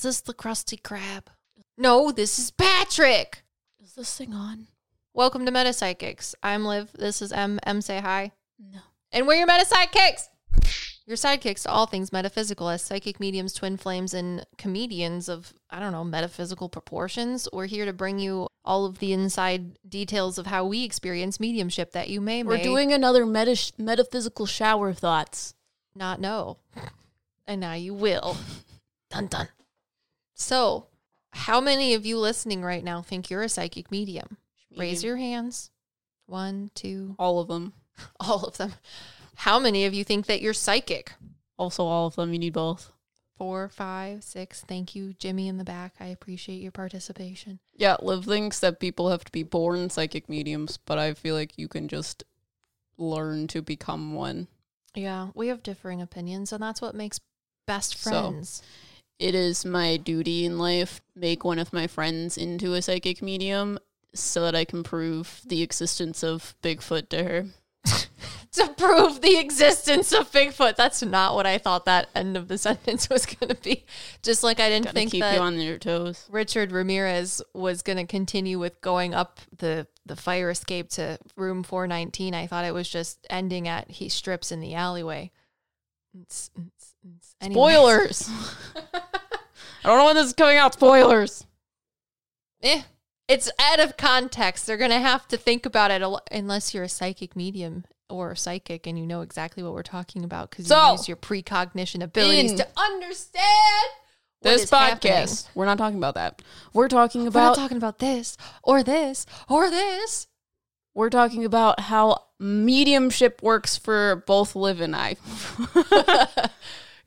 Is this the Krusty Krab? No, this is Patrick. Is this thing on? Welcome to Meta Psychics. I'm Liv. This is M. M say hi. No. And we're your meta sidekicks. Your sidekicks to all things metaphysical as psychic mediums, twin flames, and comedians of, I don't know, metaphysical proportions. We're here to bring you all of the inside details of how we experience mediumship that you may, We're may doing another meta- metaphysical shower of thoughts. not know. And now you will. dun dun. So, how many of you listening right now think you're a psychic medium? Raise your hands. One, two, all of them. all of them. How many of you think that you're psychic? Also, all of them. You need both. Four, five, six. Thank you, Jimmy in the back. I appreciate your participation. Yeah, Liv thinks that people have to be born psychic mediums, but I feel like you can just learn to become one. Yeah, we have differing opinions, and that's what makes best So- friends. It is my duty in life make one of my friends into a psychic medium so that I can prove the existence of Bigfoot to her. to prove the existence of Bigfoot. That's not what I thought that end of the sentence was going to be. Just like I didn't Gotta think keep that you on your toes. Richard Ramirez was going to continue with going up the the fire escape to room 419. I thought it was just ending at he strips in the alleyway. It's- it's- it's- anyways. Spoilers. I don't know when this is coming out. Spoilers. Eh, it's out of context. They're going to have to think about it a lo- unless you're a psychic medium or a psychic and you know exactly what we're talking about because So, you use your precognition abilities in to understand This is happening. podcast, we're not talking about that. We're talking We're not about talking about this or this or this. we're talking about how mediumship works for both Liv and I.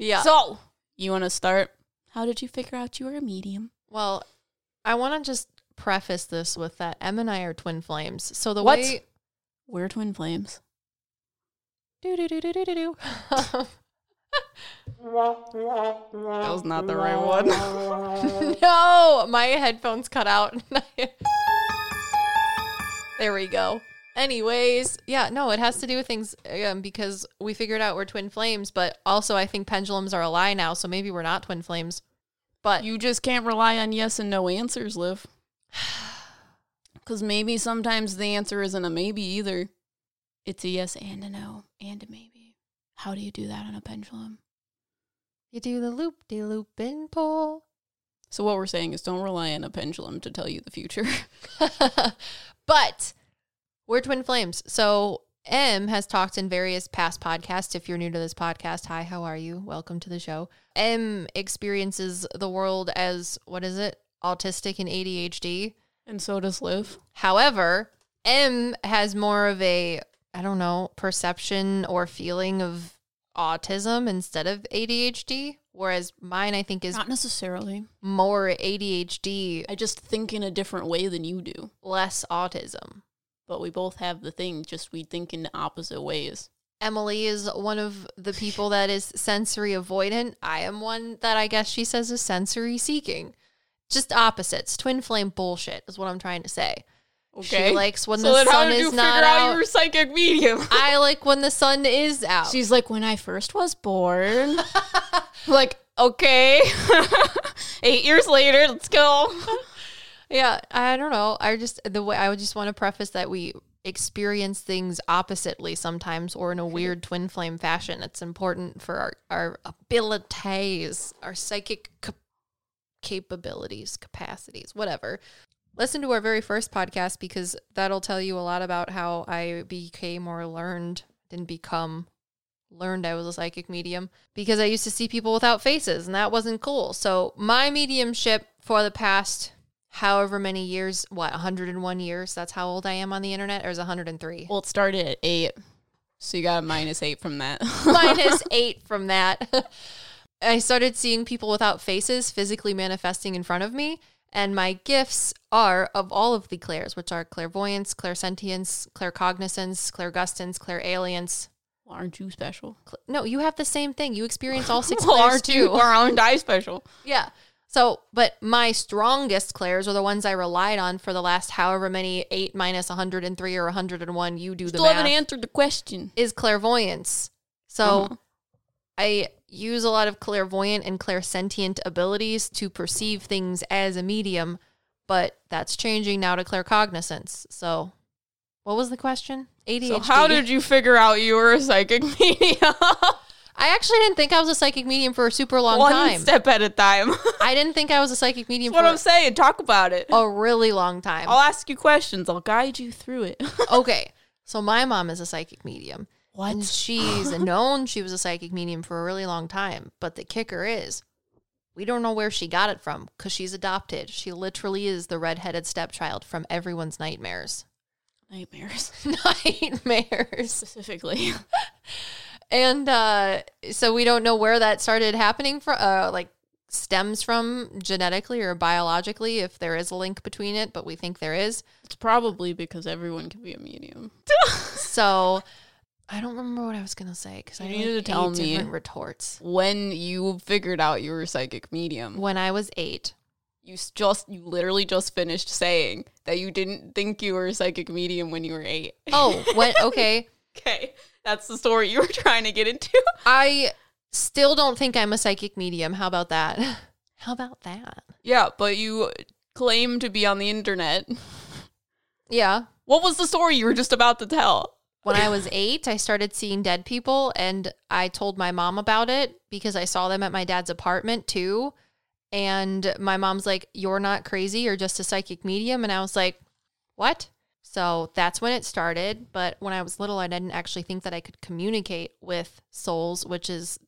Yeah. So, you want to start? How did you figure out you were a medium? well, I want to just preface this with that Em and I are twin flames. So the What? way We're twin flames. do do do do do do do. That was not the right one. no, my headphones cut out. there we go. Anyways, yeah, no, it has to do with things um, because we figured out we're twin flames, but also I think pendulums are a lie now, so maybe we're not twin flames. But you just can't rely on yes and no answers, Liv. Because maybe sometimes the answer isn't a maybe either. It's a yes and a no and a maybe. How do you do that on a pendulum? you do the loop de loop and pull. So, what we're saying is don't rely on a pendulum to tell you the future. but we're twin flames. So M has talked in various past podcasts. If you're new to this podcast, hi, how are you? Welcome to the show. M experiences the world as what is it? Autistic and ADHD. and so does Liv. However, M has more of a, I don't know, perception or feeling of autism instead of ADHD. Whereas mine, I think, is Not necessarily. more ADHD, I just think in a different way than you do. less autism. But we both have the thing, just we think in opposite ways. Emily is one of the people that is sensory avoidant. I am one that I guess she says is sensory seeking. Just opposites. Twin flame bullshit is what I'm trying to say. Okay. She likes when so the then how sun did is figure not out out. you psychic medium? I like when the sun is out. She's like, when I first was born. like, okay. Eight years later, let's go. Yeah, I don't know. I just the way I would just want to preface that we experience things oppositely sometimes or in a weird twin flame fashion. It's important for our, our abilities, our psychic cap- capabilities, capacities, whatever. Listen to our very first podcast because that'll tell you a lot about how I became or learned, didn't become, learned I was a psychic medium because I used to see people without faces and that wasn't cool. So, my mediumship for the past however many years, what, 101 years, that's how old I am on the internet, or is 103? Well, it started at eight. So you got a minus eight from that. minus eight from that. I started seeing people without faces physically manifesting in front of me. And my gifts are of all of the clairs, which are clairvoyance, clairsentience, claircognizance, clairgustance, clairalience. Well, aren't you special? No, you have the same thing. You experience all six Well, clairs aren't you? too. Or aren't I special? Yeah. So, but my strongest clairs are the ones I relied on for the last however many eight minus 103 or 101. You do the Still math haven't answered the question. is clairvoyance. So Uh-huh. I use a lot of clairvoyant and clairsentient abilities to perceive things as a medium, but that's changing now to claircognizance. So, what was the question? ADHD. So how did you figure out you were a psychic medium? I actually didn't think I was a psychic medium for a super long One time. step at a time. I didn't think I was a psychic medium That's what for I'm saying. Talk about it. a really long time. I'll ask you questions. I'll guide you through it. okay. So my mom is a psychic medium. What? And she's known she was a psychic medium for a really long time. But the kicker is, we don't know where she got it from because she's adopted. She literally is the redheaded stepchild from everyone's nightmares. Nightmares, nightmares. specifically. And uh, so we don't know where that started happening from, uh, like stems from genetically or biologically, if there is a link between it, but we think there is. It's probably because everyone can be a medium. So I don't remember what I was gonna say because I needed to tell me. retorts. When you figured out you were a psychic medium, When I was eight, you just you literally just finished saying that you didn't think you were a psychic medium when you were eight. oh, when okay, Okay, that's the story you were trying to get into. I still don't think I'm a psychic medium. How about that? How about that? Yeah, but you claim to be on the internet. Yeah. What was the story you were just about to tell? When I was eight, I started seeing dead people, and I told my mom about it because I saw them at my dad's apartment too. And my mom's like, You're not crazy, you're just a psychic medium. And I was like, What? So that's when it started. But when I was little, I didn't actually think that I could communicate with souls, which is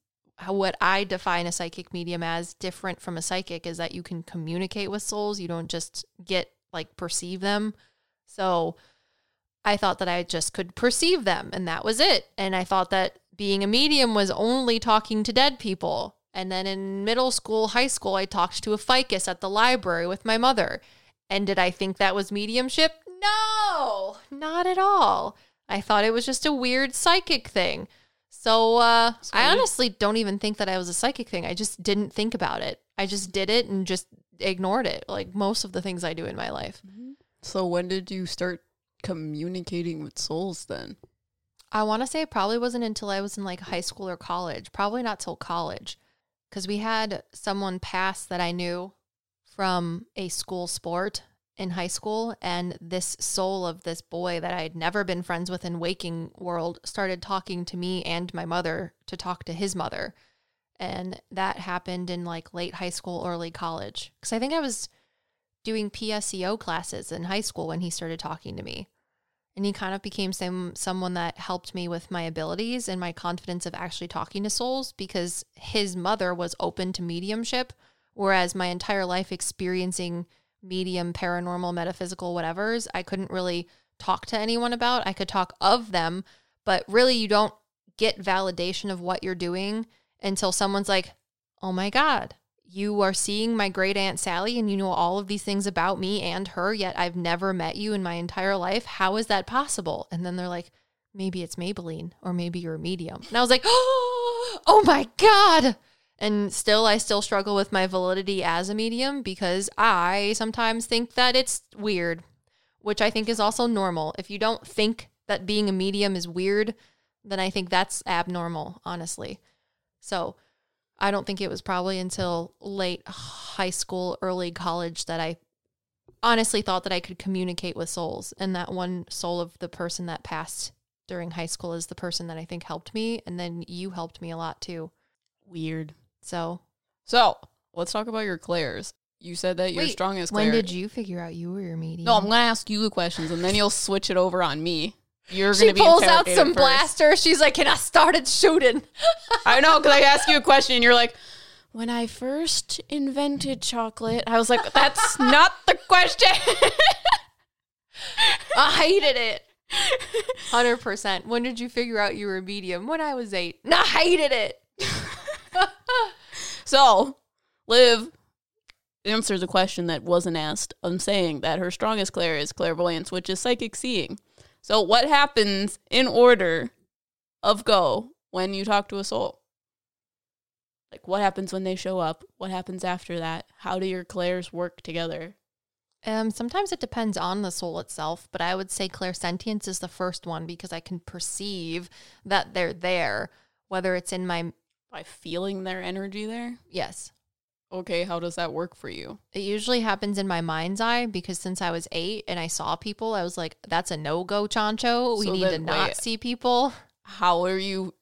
what I define a psychic medium as different from a psychic is that you can communicate with souls. You don't just get like perceive them. So I thought that I just could perceive them and that was it. And I thought that being a medium was only talking to dead people. And then in middle school, high school, I talked to a ficus at the library with my mother. And did I think that was mediumship? No, not at all. I thought it was just a weird psychic thing. So uh, I you- honestly don't even think that I was a psychic thing. I just didn't think about it. I just did it and just ignored it, like most of the things I do in my life. So when did you start communicating with souls then? I want to say it probably wasn't until I was in like high school or college. Probably not till college. Because we had someone pass that I knew from a school sport in high school. And this soul of this boy that I had never been friends with in waking world started talking to me and my mother to talk to his mother. And that happened in like late high school, early college. Because I think I was doing PSEO classes in high school when he started talking to me and he kind of became some someone that helped me with my abilities and my confidence of actually talking to souls because his mother was open to mediumship whereas my entire life experiencing medium paranormal metaphysical whatevers i couldn't really talk to anyone about i could talk of them but really you don't get validation of what you're doing until someone's like oh my god you are seeing my great aunt Sally and you know all of these things about me and her, yet I've never met you in my entire life. How is that possible? And then they're like, maybe it's Maybelline or maybe you're a medium. And I was like, oh my God. And still, I still struggle with my validity as a medium because I sometimes think that it's weird, which I think is also normal. If you don't think that being a medium is weird, then I think that's abnormal, honestly. So, I don't think it was probably until late high school, early college that I honestly thought that I could communicate with souls. And that one soul of the person that passed during high school is the person that I think helped me. And then you helped me a lot too. Weird. So, So let's talk about your clairs. You said that your Wait, strongest when did you figure out you were your medium? No, I'm gonna ask you the questions, and then you'll switch it over on me. You're she gonna be pulls out some first. blaster. She's like, "Can I started shooting?" I know because I asked you a question, and you're like, "When I first invented chocolate," I was like, "That's not the question." I hated it. Hundred percent. When did you figure out you were a medium? When I was eight. And I hated it. so, Liv answers a question that wasn't asked. I'm saying that her strongest clair is clairvoyance, which is psychic seeing. So, what happens in order of go when you talk to a soul? Like, what happens when they show up? What happens after that? How do your clairs work together? Um, sometimes it depends on the soul itself, but I would say clairsentience is the first one because I can perceive that they're there, whether it's in my By feeling their energy there? Yes. Okay, how does that work for you? It usually happens in my mind's eye because since I was eight and I saw people, I was like, that's a no go, Chancho. We So need to not wait. see people. How are you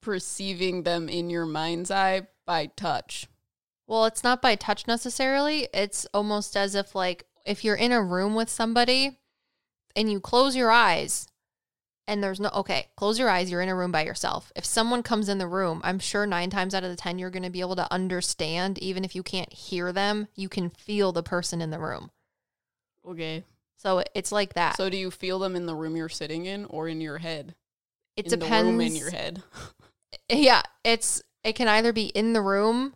perceiving them in your mind's eye by touch? Well, it's not by touch necessarily. It's almost as if, like, if you're in a room with somebody and you close your eyes and there's no, okay, close your eyes, you're in a room by yourself. If someone comes in the room, I'm sure nine times out of the 10, you're going to be able to understand, even if you can't hear them, you can feel the person in the room. Okay. So it's like that. So do you feel them in the room you're sitting in or in your head? it in depends. the room in your head. Yeah, it's it can either be in the room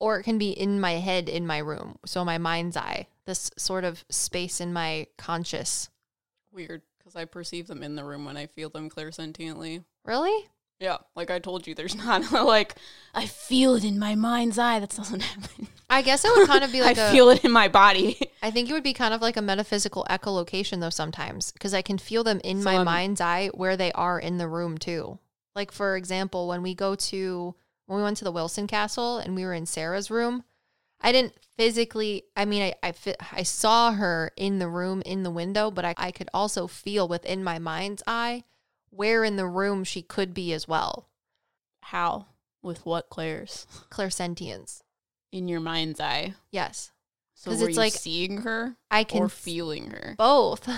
or it can be in my head in my room. So my mind's eye, this sort of space in my conscious. Weird, because I perceive them in the room when I feel them clairsentiently. Really? Yeah, like I told you, there's not like I feel it in my mind's eye. That doesn't happen. I guess it would kind of be like I a feel it in my body. I think it would be kind of like a metaphysical echolocation though sometimes because I can feel them in So my I'm- mind's eye where they are in the room too. Like for example, when we go to when we went to the Wilson Castle and we were in Sarah's room, I didn't physically. I mean, I I, fi- I saw her in the room in the window, but I I could also feel within my mind's eye where in the room she could be as well. How? With what clairs? Clairsentience. In your mind's eye. Yes, So were it's you like- seeing her I can or feeling her? both.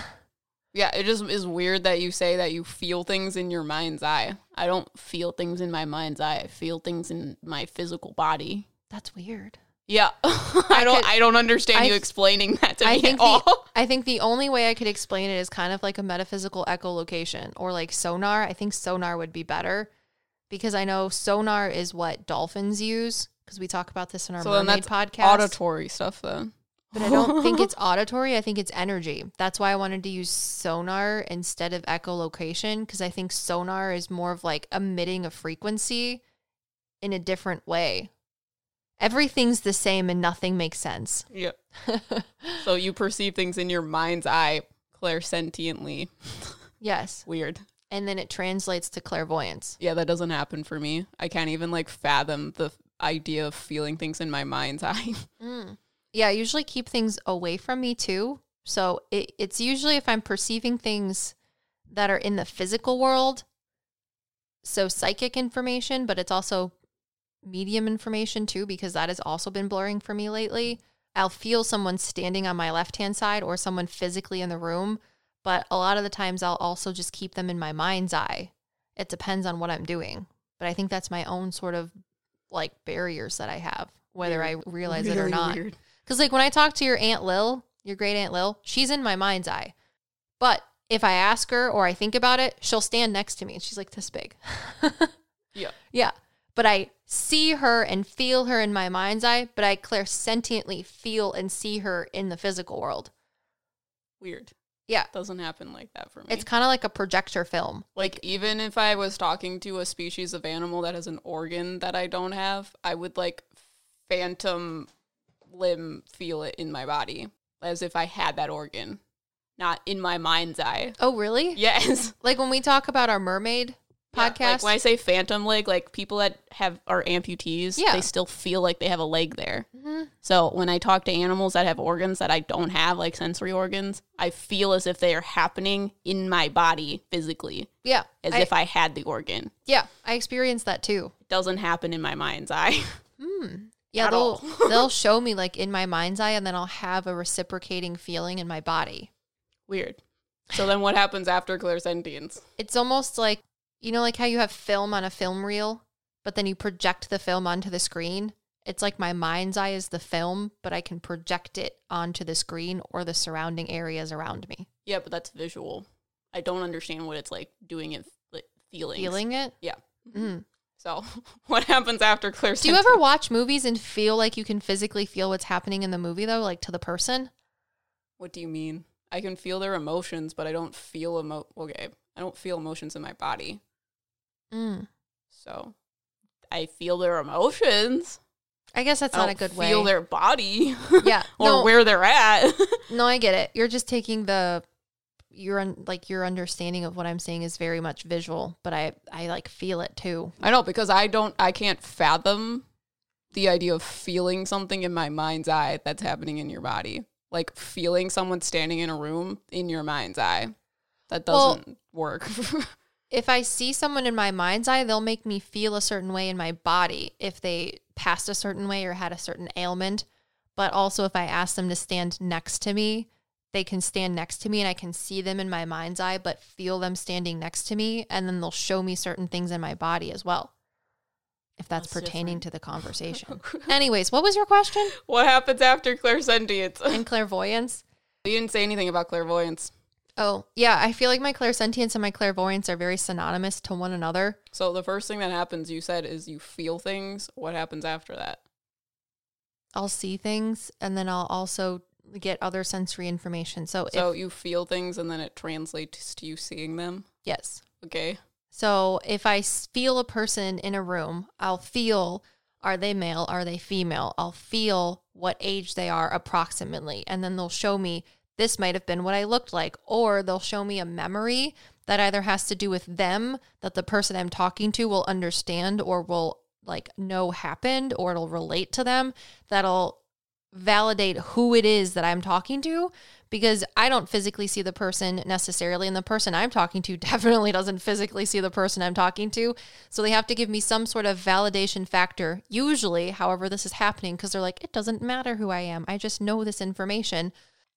Yeah, it just is weird that you say that you feel things in your mind's eye. I don't feel things in my mind's eye. I feel things in my physical body. That's weird. Yeah, I don't. could- I don't understand I you explaining that to I me think at all. the, I think the only way I could explain it is kind of like a metaphysical echolocation or like sonar. I think sonar would be better because I know sonar is what dolphins use because we talk about this in our So mermaid podcast. Auditory stuff, though. but I don't think it's auditory. I think it's energy. That's why I wanted to use sonar instead of echolocation because I think sonar is more of like emitting a frequency in a different way. Everything's the same and nothing makes sense. Yeah. So you perceive things in your mind's eye clairsentiently. yes. Weird. And then it translates to clairvoyance. Yeah, that doesn't happen for me. I can't even like fathom the idea of feeling things in my mind's eye. Mm. Yeah, I usually keep things away from me too. So it, it's usually if I'm perceiving things that are in the physical world, so psychic information, but it's also medium information too, because that has also been blurring for me lately. I'll feel someone standing on my left hand side or someone physically in the room, but a lot of the times I'll also just keep them in my mind's eye. It depends on what I'm doing. But I think that's my own sort of like barriers that I have, whether I realize it or not. Because, like, when I talk to your Aunt Lil, your great Aunt Lil, she's in my mind's eye. But if I ask her or I think about it, she'll stand next to me and she's like this big. Yeah. Yeah. But I see her and feel her in my mind's eye, but I clairsentiently feel and see her in the physical world. Weird. Yeah. Doesn't happen like that for me. It's kind of like a projector film. like even if I was talking to a species of animal that has an organ that I don't have, I would like phantom limb feel it in my body as if I had that organ, not in my mind's eye. Oh, really? Yes. Like when we talk about our mermaid Yeah, like when I say phantom leg, like people that have are amputees, Yeah. they still feel like they have a leg there. Mhm. So when I talk to animals that have organs that I don't have, like sensory organs, I feel as if they are happening in my body physically, yeah. as I, if I had the organ. yeah. I experienced that too. It doesn't happen in my mind's eye. Hmm. Yeah, At they'll they'll show me like in my mind's eye, and then I'll have a reciprocating feeling in my body. Weird. So then what happens after clairsentience? It's almost like you know, like how you have film on a film reel, but then you project the film onto the screen. It's like my mind's eye is the film, but I can project it onto the screen or the surrounding areas around me. Yeah, but that's visual. I don't understand what it's like doing it like feelings. Feeling it. Yeah. Mm. So what happens after clairsentience? Do you ever watch movies and feel like you can physically feel what's happening in the movie, though, like to the person? What do you mean? I can feel their emotions, but I don't feel emo. Okay, I don't feel emotions in my body. Mm. So I feel their emotions. I guess that's I not a good way. Feel their body. yeah. or no, where they're at. no, I get it. You're just taking the your un- like your understanding of what I'm saying is very much visual, but I I like feel it too. I know because I don't I can't fathom the idea of feeling something in my mind's eye that's happening in your body. Like feeling someone standing in a room in your mind's eye. That doesn't work. If I see someone in my mind's eye, they'll make me feel a certain way in my body if they passed a certain way or had a certain ailment. But also, if I ask them to stand next to me, they can stand next to me and I can see them in my mind's eye, but feel them standing next to me. And then they'll show me certain things in my body as well, if that's, That's pertaining different. to the conversation. Anyways, what was your question? what happens after clairsentience? And clairvoyance? you didn't say anything about clairvoyance. Oh, yeah. I feel like my clairsentience and my clairvoyance are very synonymous to one another. So the first thing that happens, you said, is you feel things. What happens after that? I'll see things and then I'll also get other sensory information. So, So if, you feel things and then it translates to you seeing them. yes. Okay. So if I feel a person in a room, I'll feel are they male, are they female? I'll feel what age they are approximately. And then they'll show me this might have been what I looked like, or they'll show me a memory that either has to do with them that the person I'm talking to will understand or will like know happened or it'll relate to them that'll validate who it is that I'm talking to because I don't physically see the person necessarily, and the person I'm talking to definitely doesn't physically see the person I'm talking to. So they have to give me some sort of validation factor, usually, however, this is happening, because they're like, it doesn't matter who I am. I just know this information,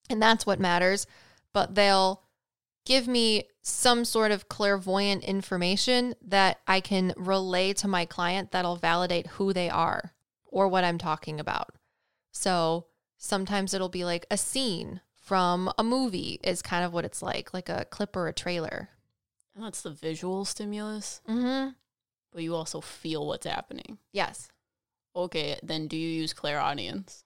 and that's what matters. But they'll give me some sort of clairvoyant information that I can relay to my client that'll validate who they are or what I'm talking about. So sometimes it'll be like a scene from a movie is kind of what it's like, like a clip or a trailer. And that's the visual stimulus, Mm-hmm. but you also feel what's happening. Yes. Okay, then do you use clairaudience?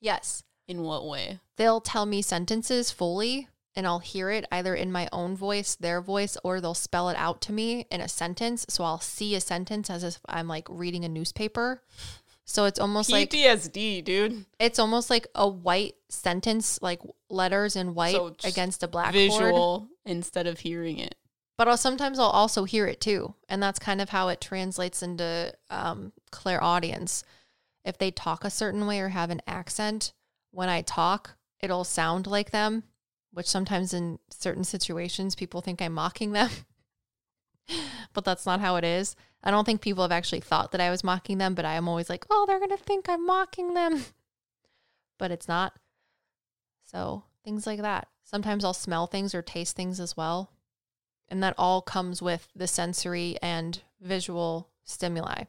Yes. In what way? They'll tell me sentences fully and I'll hear it either in my own voice, their voice, or they'll spell it out to me in a sentence. So I'll see a sentence as if I'm like reading a newspaper. So it's almost like PTSD, dude. it's almost like a white sentence, like letters in white So against a black Visual instead of hearing it. but I'll, sometimes I'll also hear it too, and that's kind of how it translates into um, clairaudience. If they talk a certain way or have an accent, when I talk, it'll sound like them, which sometimes in certain situations people think I'm mocking them, but that's not how it is. I don't think people have actually thought that I was mocking them, but I am always like, oh, they're gonna think I'm mocking them, but it's not. So things like that. Sometimes I'll smell things or taste things as well. And that all comes with the sensory and visual stimuli. Have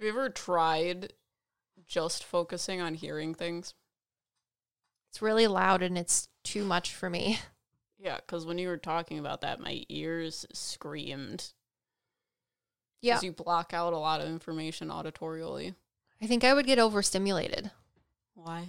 you ever tried just focusing on hearing things? It's really loud and it's too much for me. Yeah, because when you were talking about that, my ears screamed. Yeah. Because you block out a lot of information auditorially. I think I would get overstimulated. Why?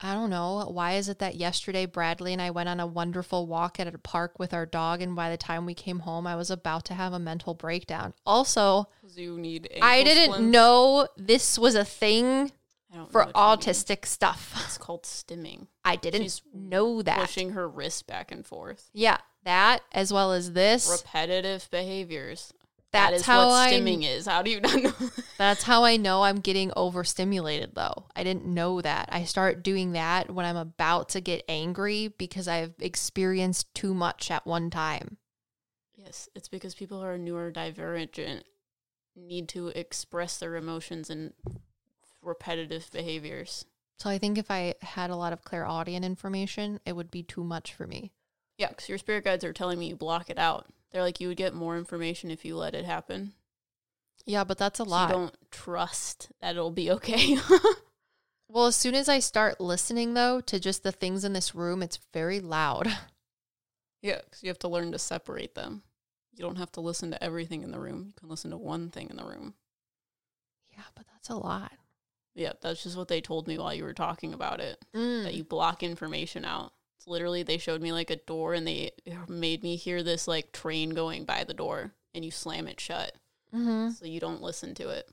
I don't know. Why is it that yesterday Bradley and I went on a wonderful walk at a park with our dog, and by the time we came home, I was about to have a mental breakdown. Also, you need. I didn't splints? know this was a thing for know what you autistic stuff. It's called stimming. I didn't She's know that. Pushing her wrist back and forth. Yeah, that as well as this. Repetitive behaviors. That's that is how what I stimming is. How do you not know? That's how I know I'm getting overstimulated, though. I didn't know that. I start doing that when I'm about to get angry because I've experienced too much at one time. yes, it's because people who are neurodivergent need to express their emotions in repetitive behaviors. So I think if I had a lot of clairaudient information, it would be too much for me. Yeah, because your spirit guides are telling me you block it out. They're like, you would get more information if you let it happen. Yeah, but that's a So lot. you don't trust that it'll be okay. well, as soon as I start listening, though, to just the things in this room, it's very loud. yeah, because you have to learn to separate them. You don't have to listen to everything in the room. You can listen to one thing in the room. Yeah, but that's a lot. Yeah, that's just what they told me while you were talking about it. That Mm. you block information out. It's literally they showed me like a door and they made me hear this like train going by the door and you slam it shut Mm-hmm. so you don't listen to it.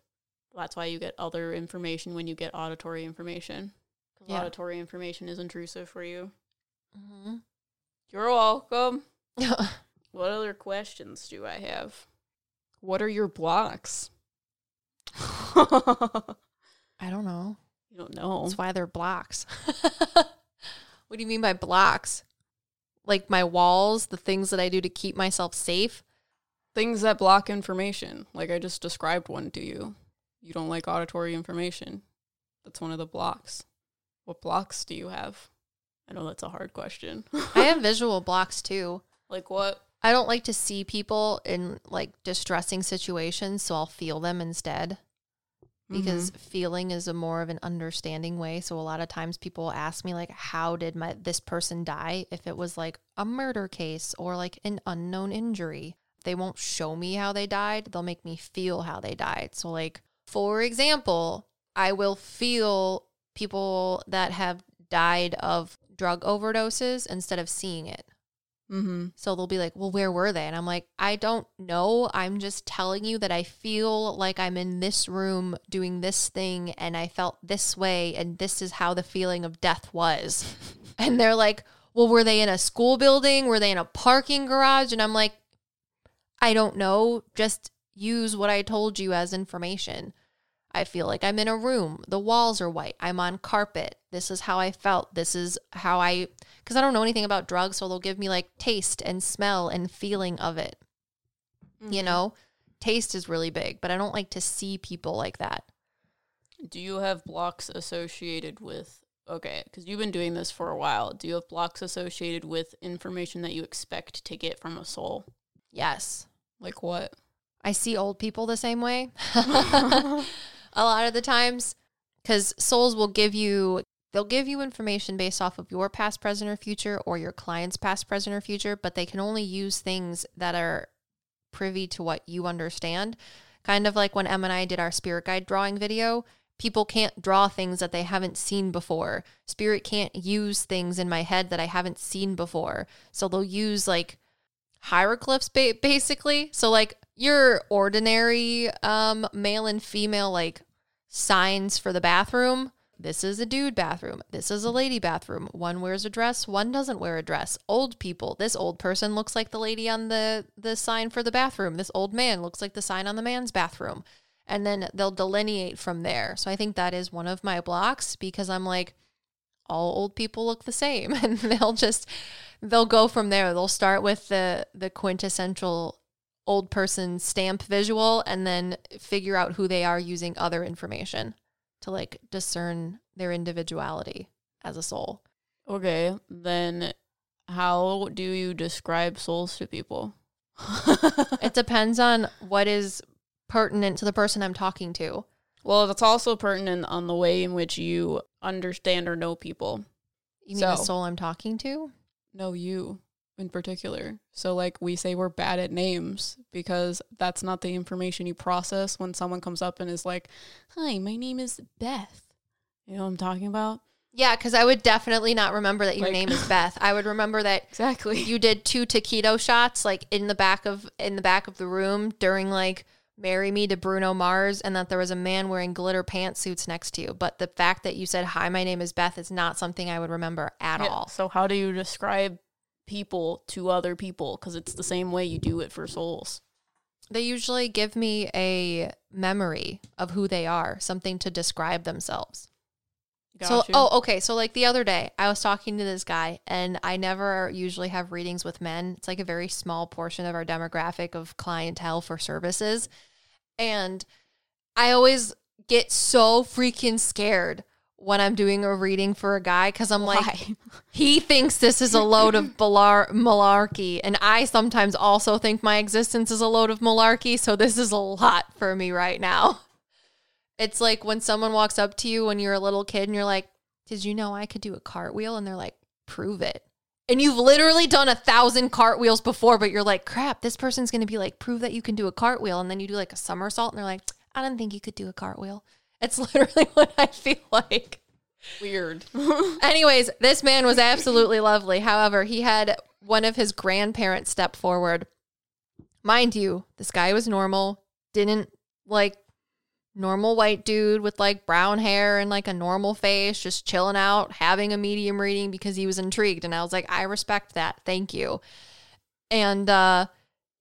That's why you get other information when you get auditory information. Because Yeah. auditory information is intrusive for you. Mm-hmm. You're welcome. what other questions do I have? What are your blocks? I don't know. You don't know. That's why they're blocks. what do you mean by blocks? Like my walls, the things that I do to keep myself safe? Things that block information. Like I just described one to you. You don't like auditory information. That's one of the blocks. What blocks do you have? I know that's a hard question. I have visual blocks too. like what? I don't like to see people in like distressing situations, so I'll feel them instead. Mm-hmm. Because feeling is a more of an understanding way. So a lot of times people ask me like how did my this person die if it was like a murder case or like an unknown injury. They won't show me how they died. They'll make me feel how they died. So like for example, I will feel people that have died of drug overdoses instead of seeing it. Mm-hmm. So they'll be like, well, where were they? And I'm like, I don't know. I'm just telling you that I feel like I'm in this room doing this thing and I felt this way and this is how the feeling of death was. and they're like, well, were they in a school building? Were they in a parking garage? And I'm like, I don't know. Just use what I told you as information. I feel like I'm in a room. The walls are white. I'm on carpet. This is how I felt. This is how I, because I don't know anything about drugs. So they'll give me like taste and smell and feeling of it. You mm-hmm. know, taste is really big, but I don't like to see people like that. Do you have blocks associated with okay, because you've been doing this for a while. Do you have blocks associated with information that you expect to get from a soul? Yes. Like what? I see old people the same way. a lot of the times because souls will give you they'll give you information based off of your past present or future or your client's past present or future but they can only use things that are privy to what you understand. Kind of like when em and i did our spirit guide drawing video people can't draw things that they haven't seen before. Spirit can't use things in my head that i haven't seen before. So they'll use like hieroglyphs ba- basically. So like your ordinary um male and female like signs for the bathroom. This is a dude bathroom. This is a lady bathroom. One wears a dress one doesn't wear a dress. Old people. This old person looks like the lady on the the sign for the bathroom. This old man looks like the sign on the man's bathroom. And then they'll delineate from there. So i think that is one of my blocks because i'm like all old people look the same. And they'll just they'll go from there. They'll start with the the quintessential old person stamp visual and then figure out who they are using other information to like discern their individuality as a soul Okay, then how do you describe souls to people? it depends on what is pertinent to the person i'm talking to well, that's also pertinent on the way in which you understand or know people. you mean the soul i'm talking to No, you in particular. So, like, we say we're bad at names because that's not the information you process when someone comes up and is like, Hi, my name is Beth. You know what I'm talking about? yeah because i would definitely not remember that your Like- name is beth i would remember that Exactly. you did two taquito shots like in the back of in the back of the room during like marry me to bruno mars and that there was a man wearing glitter pantsuits next to you but the fact that you said hi my name is beth is not something i would remember at Yeah, all So, how do you describe people to other people? Because it's the same way you do it for souls. they usually give me a memory of who they are something to describe themselves So, you. oh, okay. So, like the other day, I was talking to this guy, and I never usually have readings with men. It's like a very small portion of our demographic of clientele for services. And I always get so freaking scared when I'm doing a reading for a guy because I'm like, he thinks this is a load of balar- malarkey. And I sometimes also think my existence is a load of malarkey. So, this is a lot for me right now. It's like when someone walks up to you when you're a little kid and you're like, Did you know I could do a cartwheel? And they're like, Prove it. And you've literally done a thousand cartwheels before, but you're like, Crap, this person's going to be like, Prove that you can do a cartwheel. And then you do like a somersault and they're like, I don't think you could do a cartwheel. It's literally what I feel like. Weird. Anyways, this man was absolutely lovely. However, he had one of his grandparents step forward. Mind you, this guy was normal, didn't like normal white dude with like brown hair and like a normal face, just chilling out, having a medium reading because he was intrigued. And I was like, I respect that. Thank you. And uh,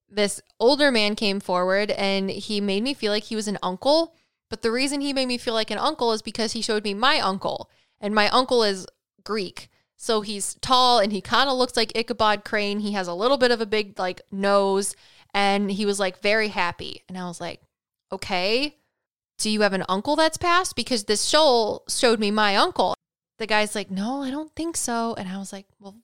this older man came forward and he made me feel like he was an uncle. But the reason he made me feel like an uncle is because he showed me my uncle. And my uncle is Greek. So he's tall and he kind of looks like Ichabod Crane. He has a little bit of a big like nose and he was like very happy. And I was like, okay, do you have an uncle that's passed? Because this show showed me my uncle. The guy's like, no, I don't think so. And I was like, well,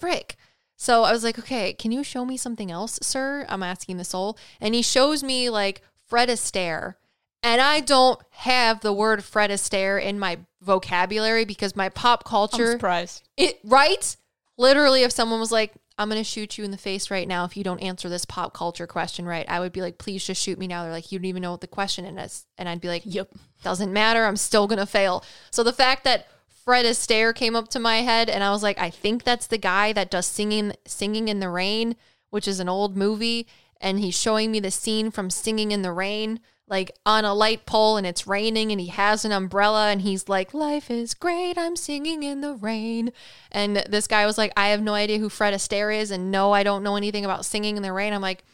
frick. So I was like, okay, can you show me something else, sir? I'm asking the soul. And he shows me like Fred Astaire. And I don't have the word Fred Astaire in my vocabulary because my pop I'm culture, surprised. it right? Literally, if someone was like, I'm going to shoot you in the face right now if you don't answer this pop culture question right, I would be like, please just shoot me now. They're like, you don't even know what the question is. And I'd be like, Yep. doesn't matter. I'm still going to fail. So the fact that Fred Astaire came up to my head and I was like, I think that's the guy that does singing singing in the rain, which is an old movie and he's showing me the scene from Singing in the Rain like on a light pole and it's raining and he has an umbrella and he's like life is great I'm singing in the rain and this guy was like I have no idea who Fred Astaire is and no I don't know anything about singing in the rain I'm like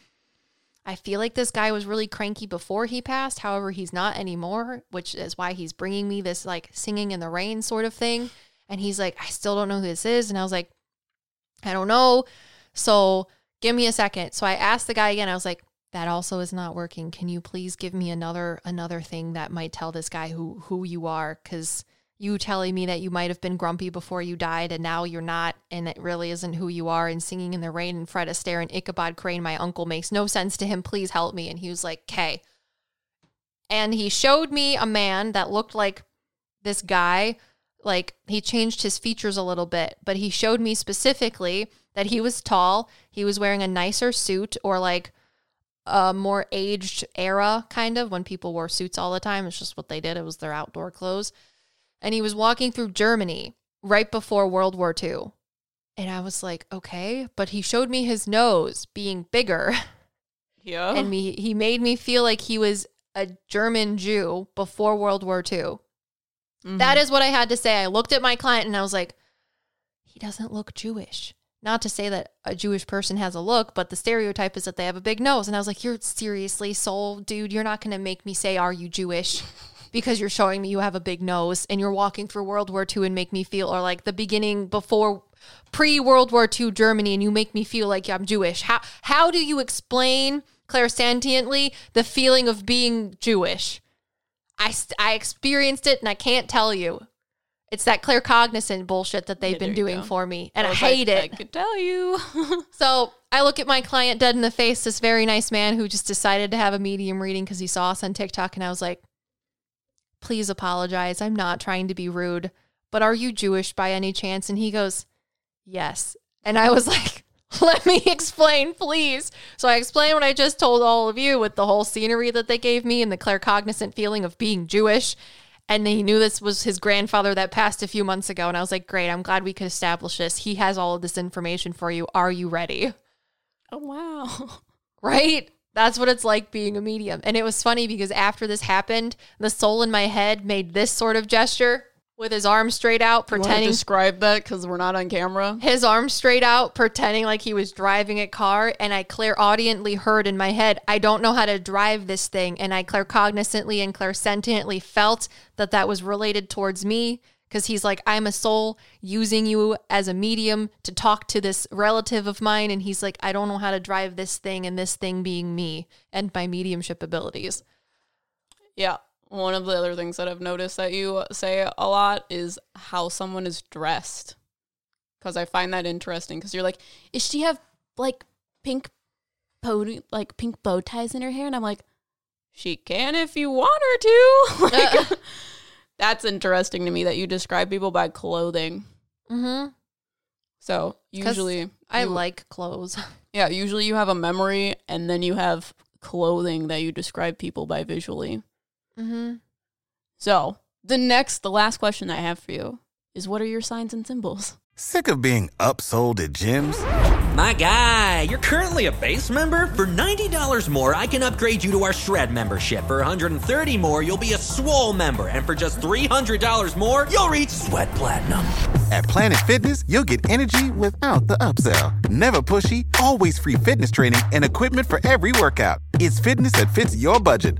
I feel like this guy was really cranky before he passed. However, he's not anymore, which is why he's bringing me this like singing in the rain sort of thing. And he's like, I still don't know who this is. And I was like, I don't know. So give me a second. So I asked the guy again. I was like, that also is not working. Can you please give me another another thing that might tell this guy who who you are? Because you telling me that you might have been grumpy before you died and now you're not, and it really isn't who you are. And singing in the rain and Fred Astaire and Ichabod Crane, my uncle, makes no sense to him. Please help me. And he was like, "Okay." And he showed me a man that looked like this guy. Like he changed his features a little bit, but he showed me specifically that he was tall. He was wearing a nicer suit or like a more aged era, kind of when people wore suits all the time. It's just what they did, it was their outdoor clothes. And he was walking through Germany right before World War II. And I was like, okay, but he showed me his nose being bigger Yeah. and me he made me feel like he was a German Jew before World War II. Mhm. That is what I had to say. I looked at my client and I was like, he doesn't look Jewish. Not to say that a Jewish person has a look, but the stereotype is that they have a big nose. And I was like, you're seriously, soul dude, you're not going to make me say, are you Jewish? Because you're showing me you have a big nose and you're walking through World War II and make me feel, or like the beginning before pre World War II Germany, and you make me feel like I'm Jewish. How, how do you explain clairsentiently the feeling of being Jewish? I, I experienced it and I can't tell you. It's that claircognizant bullshit that they've Yeah, been doing go. for me. And I, was hate like, it. I could tell you. So I look at my client dead in the face, this very nice man who just decided to have a medium reading because he saw us on TikTok. And I was like, please apologize. I'm not trying to be rude, but are you Jewish by any chance? And he goes, yes. And I was like, let me explain, please. So I explained what I just told all of you with the whole scenery that they gave me and the claircognizant feeling of being Jewish. And he knew this was his grandfather that passed a few months ago. And I was like, great, I'm glad we could establish this. He has all of this information for you. Are you ready? oh wow. Right? That's what it's like being a medium. And it was funny because after this happened, the soul in my head made this sort of gesture with his arm straight out, pretending describe that because we're not on camera. his arm straight out, pretending like he was driving a car. And I clairaudiently heard in my head, I don't know how to drive this thing. And I claircognizantly and clairsentiently felt that that was related towards me because he's like, I'm a soul using you as a medium to talk to this relative of mine. And he's like, I don't know how to drive this thing, and this thing being me and my mediumship abilities. Yeah. One of the other things that I've noticed that you say a lot is how someone is dressed. Because I find that interesting. Because you're like, is she have like pink pony, like pink bow ties in her hair? And I'm like, she can if you want her to. like, that's interesting to me that you describe people by clothing. Mm-hmm. So usually, I you- like clothes. yeah, usually you have a memory and then you have clothing that you describe people by visually. Mm-hmm. So the next, the last question I have for you is what are your signs and symbols? Sick of being upsold at gyms? My guy, you're currently a base member. For $90 more, I can upgrade you to our Shred membership. For $130 more, you'll be a Swole member. And for just $300 more, you'll reach Sweat Platinum. At Planet Fitness, you'll get energy without the upsell. Never pushy, always free fitness training and equipment for every workout. It's fitness that fits your budget.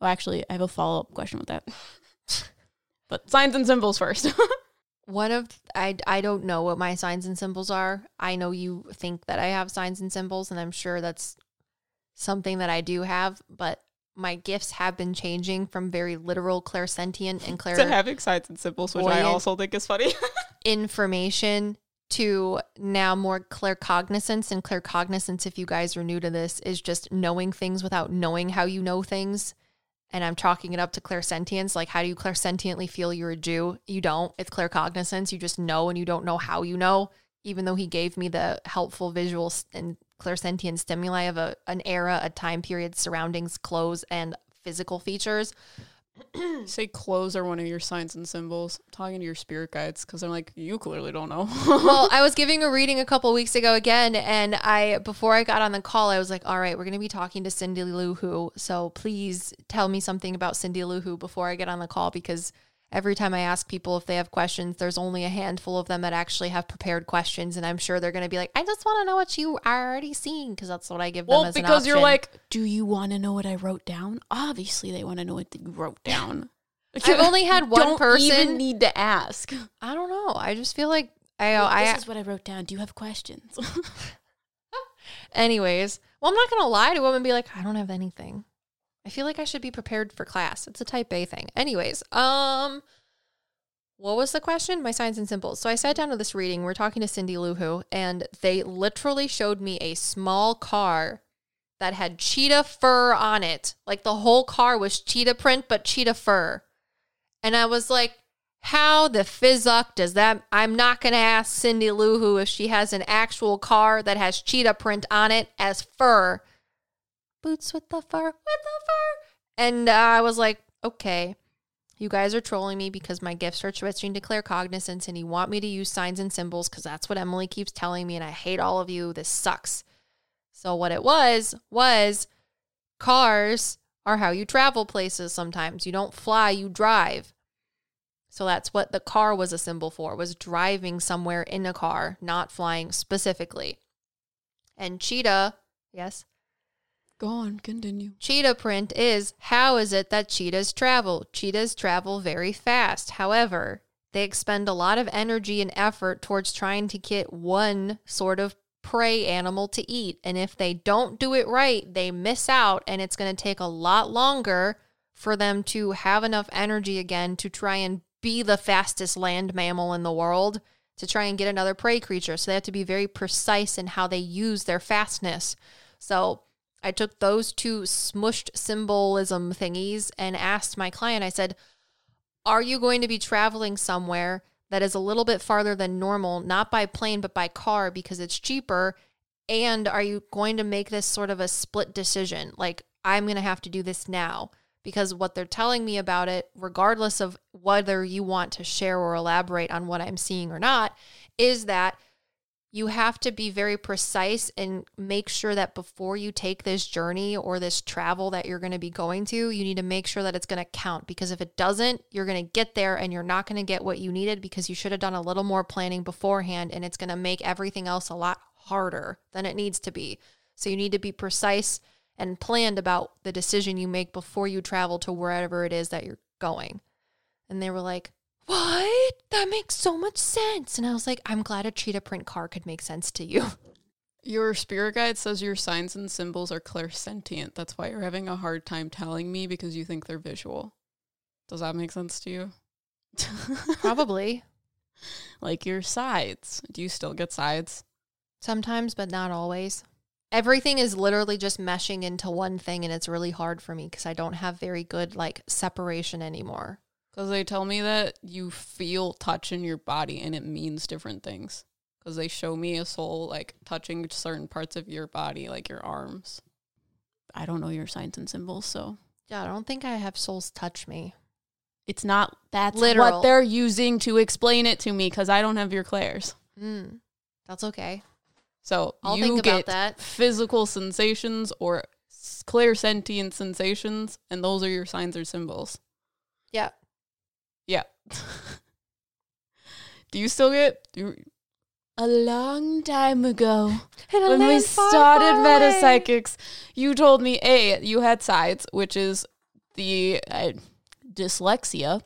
Oh, actually, I have a follow up question with that. but signs and symbols first. One of I I don't know what my signs and symbols are. I know you think that I have signs and symbols, and I'm sure that's something that I do have. But my gifts have been changing from very literal clairsentient and clair to having signs and symbols, which I also think is funny. information to now more claircognizance. And claircognizance, if you guys are new to this, is just knowing things without knowing how you know things. And I'm chalking it up to clairsentience. Like, how do you clairsentiently feel you're a Jew? You don't. It's claircognizance. You just know and you don't know how you know. Even though he gave me the helpful visual and clairsentient stimuli of a, an era, a time period, surroundings, clothes, and physical features. Say clothes are one of your signs and symbols. I'm talking to your spirit guides because I'm like, you clearly don't know. well, I was giving a reading a couple weeks ago again, and I before I got on the call, I was like, "All right, we're going to be talking to Cindy Lou Who, so please tell me something about Cindy Lou Who before I get on the call because every time I ask people if they have questions, there's only a handful of them that actually have prepared questions, and I'm sure they're going to be like, "I just want to know what you are already seeing," because that's what I give them. well, as an because you're like, do you want to know what I wrote down? Obviously, they want to know what you wrote down. I've only had one don't person. even need to ask. I don't know. I just feel like I. Well, I this is what I wrote down. Do you have questions? Anyways, well, I'm not going to lie to him and be like, I don't have anything. I feel like I should be prepared for class. It's a type A thing. Anyways, um, what was the question? My signs and symbols. So I sat down to this reading. We're talking to Cindy Lou Who, and they literally showed me a small car that had cheetah fur on it. Like the whole car was cheetah print, but cheetah fur. And I was like, how the fizzuck does that? I'm not going to ask Cindy Lou Who if she has an actual car that has cheetah print on it as fur. Boots with the fur, with the fur. And uh, I was like, okay, you guys are trolling me because my gifts are switching to claircognizance and you want me to use signs and symbols because that's what Emily keeps telling me and I hate all of you. This sucks. So what it was was cars are how you travel places sometimes. You don't fly, you drive. So that's what the car was a symbol for, was driving somewhere in a car, not flying specifically. And cheetah, yes, Go on, continue. cheetah print is how is it that cheetahs travel? Cheetahs travel very fast. However, they expend a lot of energy and effort towards trying to get one sort of prey animal to eat. And if they don't do it right, they miss out, and it's going to take a lot longer for them to have enough energy again to try and be the fastest land mammal in the world to try and get another prey creature. So they have to be very precise in how they use their fastness. So I took those two smushed symbolism thingies and asked my client, I said, Are you going to be traveling somewhere that is a little bit farther than normal, not by plane, but by car because it's cheaper? And are you going to make this sort of a split decision? Like, I'm going to have to do this now because what they're telling me about it, regardless of whether you want to share or elaborate on what I'm seeing or not, is that you have to be very precise and make sure that before you take this journey or this travel that you're going to be going to, you need to make sure that it's going to count because if it doesn't, you're going to get there and you're not going to get what you needed because you should have done a little more planning beforehand and it's going to make everything else a lot harder than it needs to be. So you need to be precise and planned about the decision you make before you travel to wherever it is that you're going. And they were like, what? That makes so much sense. And I was like, I'm glad a cheetah print car could make sense to you. Your spirit guide says your signs and symbols are clairsentient. That's why you're having a hard time telling me because you think they're visual. Does that make sense to you? Probably. like your sides. Do you still get sides? Sometimes, but not always. Everything is literally just meshing into one thing, and it's really hard for me because I don't have very good like separation anymore. Because they tell me that you feel touch in your body and it means different things. Because they show me a soul like touching certain parts of your body, like your arms. I don't know your signs and symbols, so Yeah, I don't think I have souls touch me. it's not that's Literal. what they're using to explain it to me because I don't have your clairs. Mm, that's okay. So I'll you think about get that. physical sensations or clairsentient sensations, and those are your signs or symbols. Yeah. Yeah. do you still get you- a long time ago when we started metapsychics you told me a you had sides which is the uh, dyslexia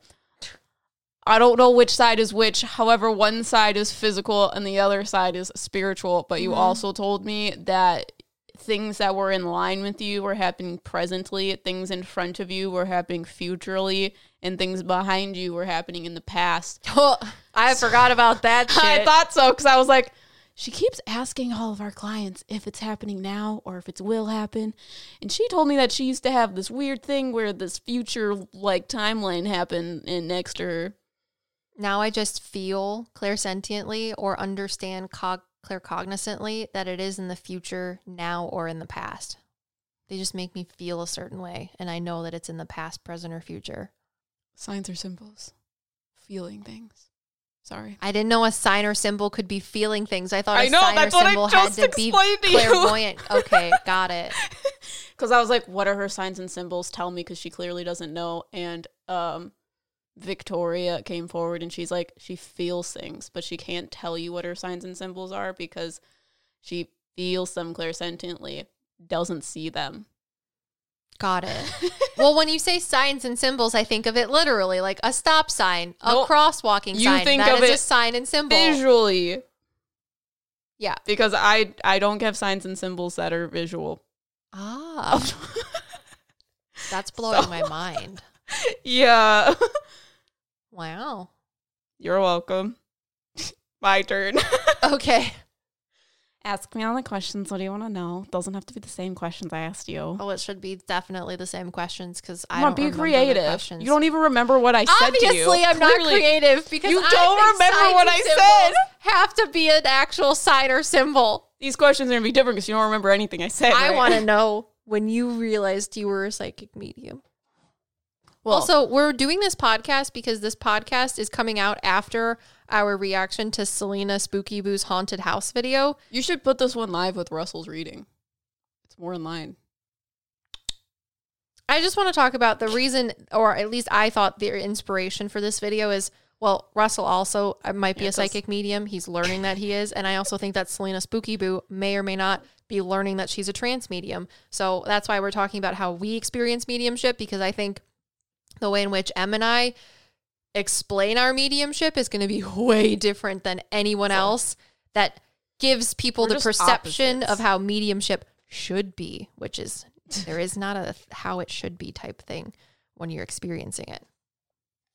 i don't know which side is which however one side is physical and the other side is spiritual but you Mhm. also told me that things that were in line with you were happening presently things in front of you were happening futurely and things behind you were happening in the past oh, I forgot about that shit. I thought so because I was like, she keeps asking all of our clients if it's happening now or if it will happen. And she told me that she used to have this weird thing where this future like timeline happened in next to her. now I just feel clairsentiently or understand cog- claircognizantly that it is in the future, now, or in the past. They just make me feel a certain way, and I know that it's in the past, present, or future. Signs or symbols, feeling things. Sorry. I didn't know a sign or symbol could be feeling things. I thought a I know, sign that's or what I symbol had to be to clairvoyant. okay, got it. Because I was like, what are her signs and symbols? Tell me because she clearly doesn't know. And um, Victoria came forward and she's like, she feels things, but she can't tell you what her signs and symbols are because she feels them clairsentiently, doesn't see them. Got it. well, when you say signs and symbols, I think of it literally like a stop sign, a Nope. crosswalking You sign. think That of is a sign and symbol. Visually. Yeah. Because I I don't have signs and symbols that are visual. Ah, that's blowing So- my mind. yeah. Wow. You're welcome. My turn. Okay. Ask me all the questions. What do you want to know? Doesn't have to be the same questions I asked you. Oh, it should be definitely the same questions because I Come don't be remember the creative. questions. You don't even remember what I said to you. Obviously, I'm not Clearly. creative because You I don't think remember what I said. Have to be an actual sign or symbol. These questions are gonna be different because you don't remember anything I said. I right? want to know when you realized you were a psychic medium. Well, also, we're doing this podcast because this podcast is coming out after our reaction to Selena Spooky Boo's haunted house video. you should put this one live with Russell's reading. It's more in line. I just want to talk about the reason, or at least I thought the inspiration for this video is well, Russell also uh, might be Yeah, a psychic medium. He's learning that he is. And I also think that Selena Spooky Boo may or may not be learning that she's a trance medium. So that's why we're talking about how we experience mediumship because I think the way in which Em and I explain our mediumship is going to be way different than anyone else that gives people the perception opposites. of how mediumship should be, which is there is not a how it should be type thing when you're experiencing it.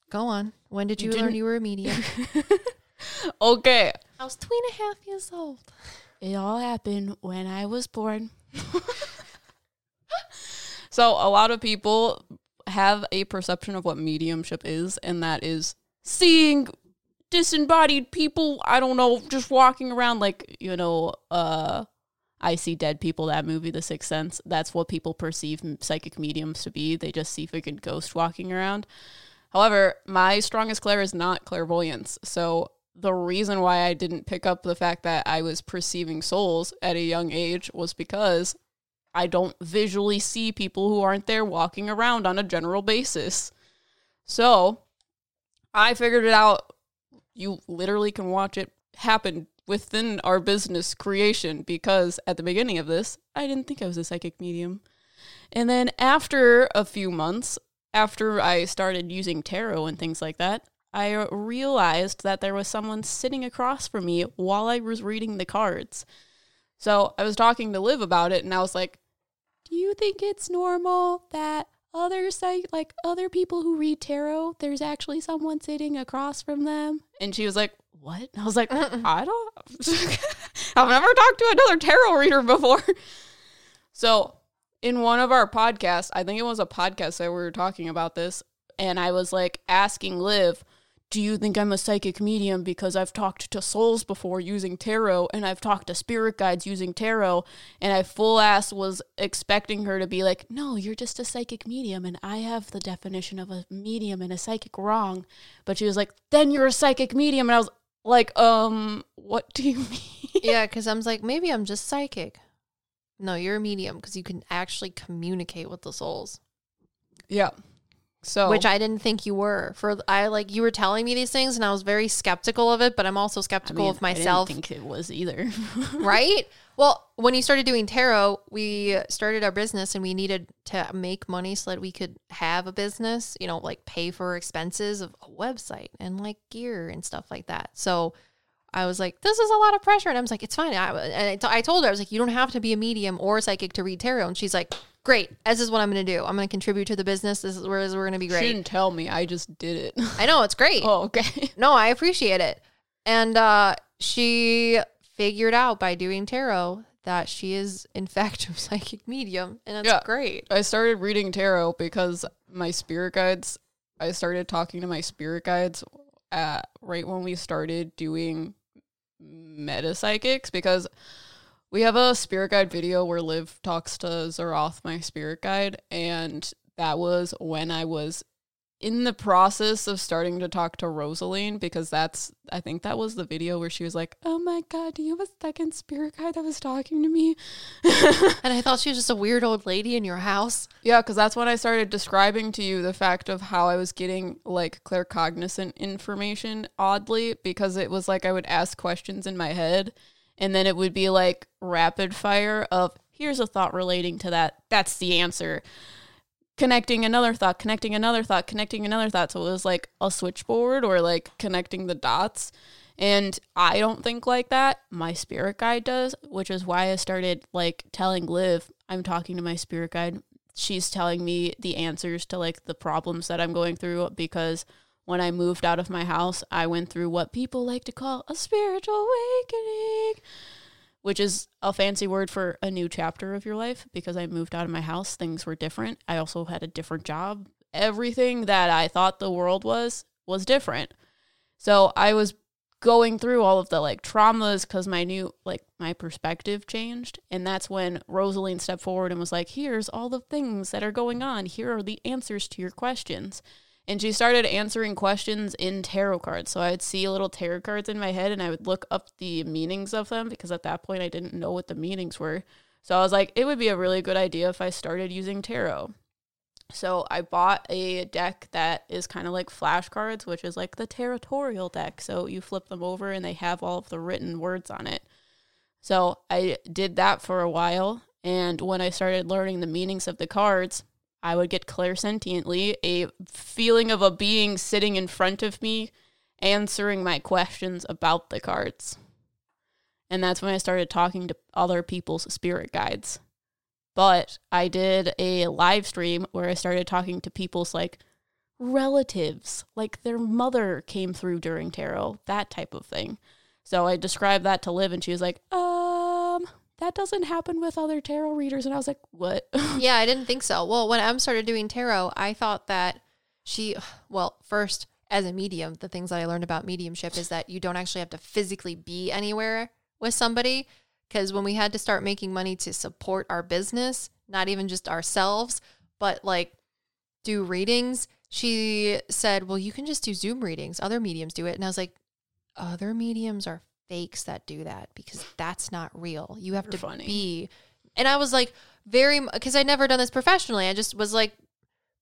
Go on. When did You you, learn you were a medium? okay. I was two and a half years old. It all happened when I was born. so, a lot of people have a perception of what mediumship is, and that is seeing disembodied people, I don't know, just walking around like, you know, uh I see dead people that movie The Sixth Sense. That's what people perceive psychic mediums to be. They just see freaking ghosts walking around. However, my strongest clair is not clairvoyance. So the reason why I didn't pick up the fact that I was perceiving souls at a young age was because I don't visually see people who aren't there walking around on a general basis. So I figured it out. You literally can watch it happen within our business creation because at the beginning of this, I didn't think I was a psychic medium. And then after a few months, after I started using tarot and things like that, I realized that there was someone sitting across from me while I was reading the cards. So I was talking to Liv about it and I was like, Do you think it's normal that other psych like other people who read tarot, there's actually someone sitting across from them? And she was like, What? And I was like, I don't I've never talked to another tarot reader before. So in one of our podcasts, I think it was a podcast that we were talking about this, and I was like asking Liv, do you think I'm a psychic medium because I've talked to souls before using tarot and I've talked to spirit guides using tarot and I full ass was expecting her to be like, "No, you're just a psychic medium and I have the definition of a medium and a psychic wrong." But she was like, "Then you're a psychic medium." And I was like, "Um, what do you mean?" yeah, because I was like, maybe I'm just psychic. No, you're a medium because you can actually communicate with the souls. Yeah. So which I didn't think you were. For I like you were telling me these things, and I was very skeptical of it. But I'm also I skeptical mean, of myself, I didn't think it was either. right? Well, when you started doing tarot, we started our business, and we needed to make money so that we could have a business. You know, like pay for expenses of a website and like gear and stuff like that. So. I was like, this is a lot of pressure. And I was like, it's fine. I, and I, t- I told her, I was like, you don't have to be a medium or a psychic to read tarot. And she's like, great. This is what I'm going to do. I'm going to contribute to the business. This is where we're going to be great. She didn't tell me. I just did it. I know it's great. oh, okay. No, I appreciate it. And uh, she figured out by doing tarot that she is, in fact, a psychic medium. And that's Yeah. great. I started reading tarot because my spirit guides, I started talking to my spirit guides uh, right when we started doing meta psychics because we have a spirit guide video where Liv talks to Zaroth, my spirit guide, and that was when I was in the process of starting to talk to Rosaline because that's I think that was the video where she was like, "Oh my god, do you have a second spirit guide that was talking to me?" And I thought she was just a weird old lady in your house. Yeah, because that's when I started describing to you the fact of how I was getting like claircognizant information oddly because it was like I would ask questions in my head and then it would be like rapid fire of here's a thought relating to that. That's the answer. Connecting another thought, connecting another thought, connecting another thought. So it was like a switchboard or like connecting the dots. And I don't think like that. My spirit guide does, which is why I started like telling Liv, I'm talking to my spirit guide. She's telling me the answers to like the problems that I'm going through because when I moved out of my house, I went through what people like to call a spiritual awakening, which is a fancy word for a new chapter of your life because I moved out of my house. Things were different. I also had a different job. Everything that I thought the world was was different. So I was going through all of the like traumas because my new like my perspective changed and that's when rosaline stepped forward and was like here's all the things that are going on here are the answers to your questions and she started answering questions in tarot cards so i would see little tarot cards in my head and i would look up the meanings of them because at that point i didn't know what the meanings were so i was like it would be a really good idea if i started using tarot so I bought a deck that is kind of like flashcards, which is like the territorial deck. So you flip them over and they have all of the written words on it. So I did that for a while. And when I started learning the meanings of the cards, I would get clairsentiently a feeling of a being sitting in front of me answering my questions about the cards. And that's when I started talking to other people's spirit guides but I did a live stream where I started talking to people's like relatives, like their mother came through during tarot, that type of thing. So I described that to Liv and she was like, um, that doesn't happen with other tarot readers. And I was like, what? yeah, I didn't think so. Well, when Em started doing tarot, I thought that she, well, first, as a medium, the things that I learned about mediumship is that you don't actually have to physically be anywhere with somebody. Because when we had to start making money to support our business, not even just ourselves, but like do readings, she said, Well, you can just do Zoom readings. Other mediums do it. And I was like, Other mediums are fakes that do that because that's not real. You have You're to funny. be. And I was like, very, because I'd never done this professionally. I just was like,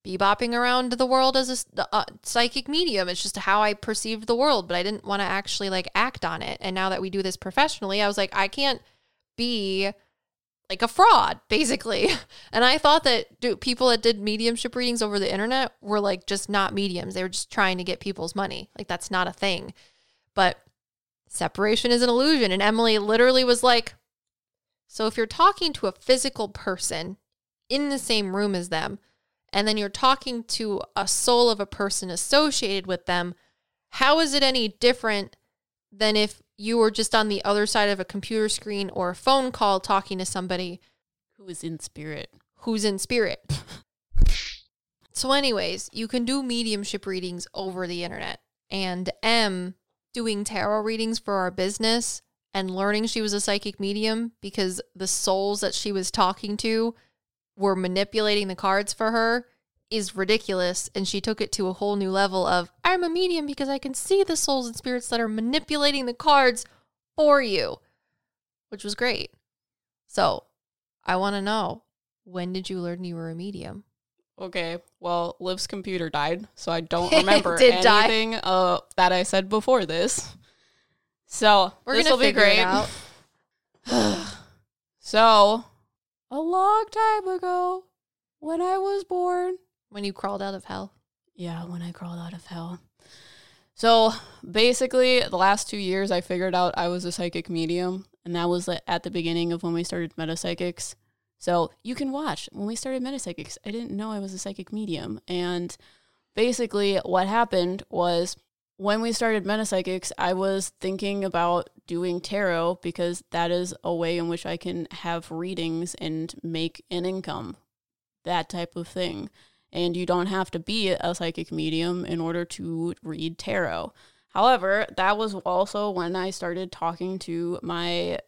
bebopping around the world as a uh, psychic medium. It's just how I perceived the world, but I didn't want to actually like act on it. And now that we do this professionally, I was like, I can't be like a fraud, basically. And I thought that do, people that did mediumship readings over the internet were like just not mediums. They were just trying to get people's money. Like that's not a thing. But separation is an illusion. And Emily literally was like, So if you're talking to a physical person in the same room as them, and then you're talking to a soul of a person associated with them, how is it any different than if you were just on the other side of a computer screen or a phone call talking to somebody Who is in spirit? who's in spirit? so, anyways, you can do mediumship readings over the internet. And M doing tarot readings for our business and learning she was a psychic medium because the souls that she was talking to were manipulating the cards for her is ridiculous. And she took it to a whole new level of I'm a medium because I can see the souls and spirits that are manipulating the cards for you, which was great. So I want to know when did you learn you were a medium? Okay, well, Liv's computer died, so I don't remember Did anything uh, that I said before this. So We're this gonna will be great. out. so, a long time ago, when I was born, When you crawled out of hell. Yeah, when I crawled out of hell. So basically, the last two years, I figured out I was a psychic medium, and that was at the beginning of when we started Metapsychics. So you can watch when we started Metapsychics. I didn't know I was a psychic medium, and basically, what happened was when we started Metapsychics, I was thinking about doing tarot because that is a way in which I can have readings and make an income, that type of thing and you don't have to be a psychic medium in order to read tarot. However, that was also when I started talking to my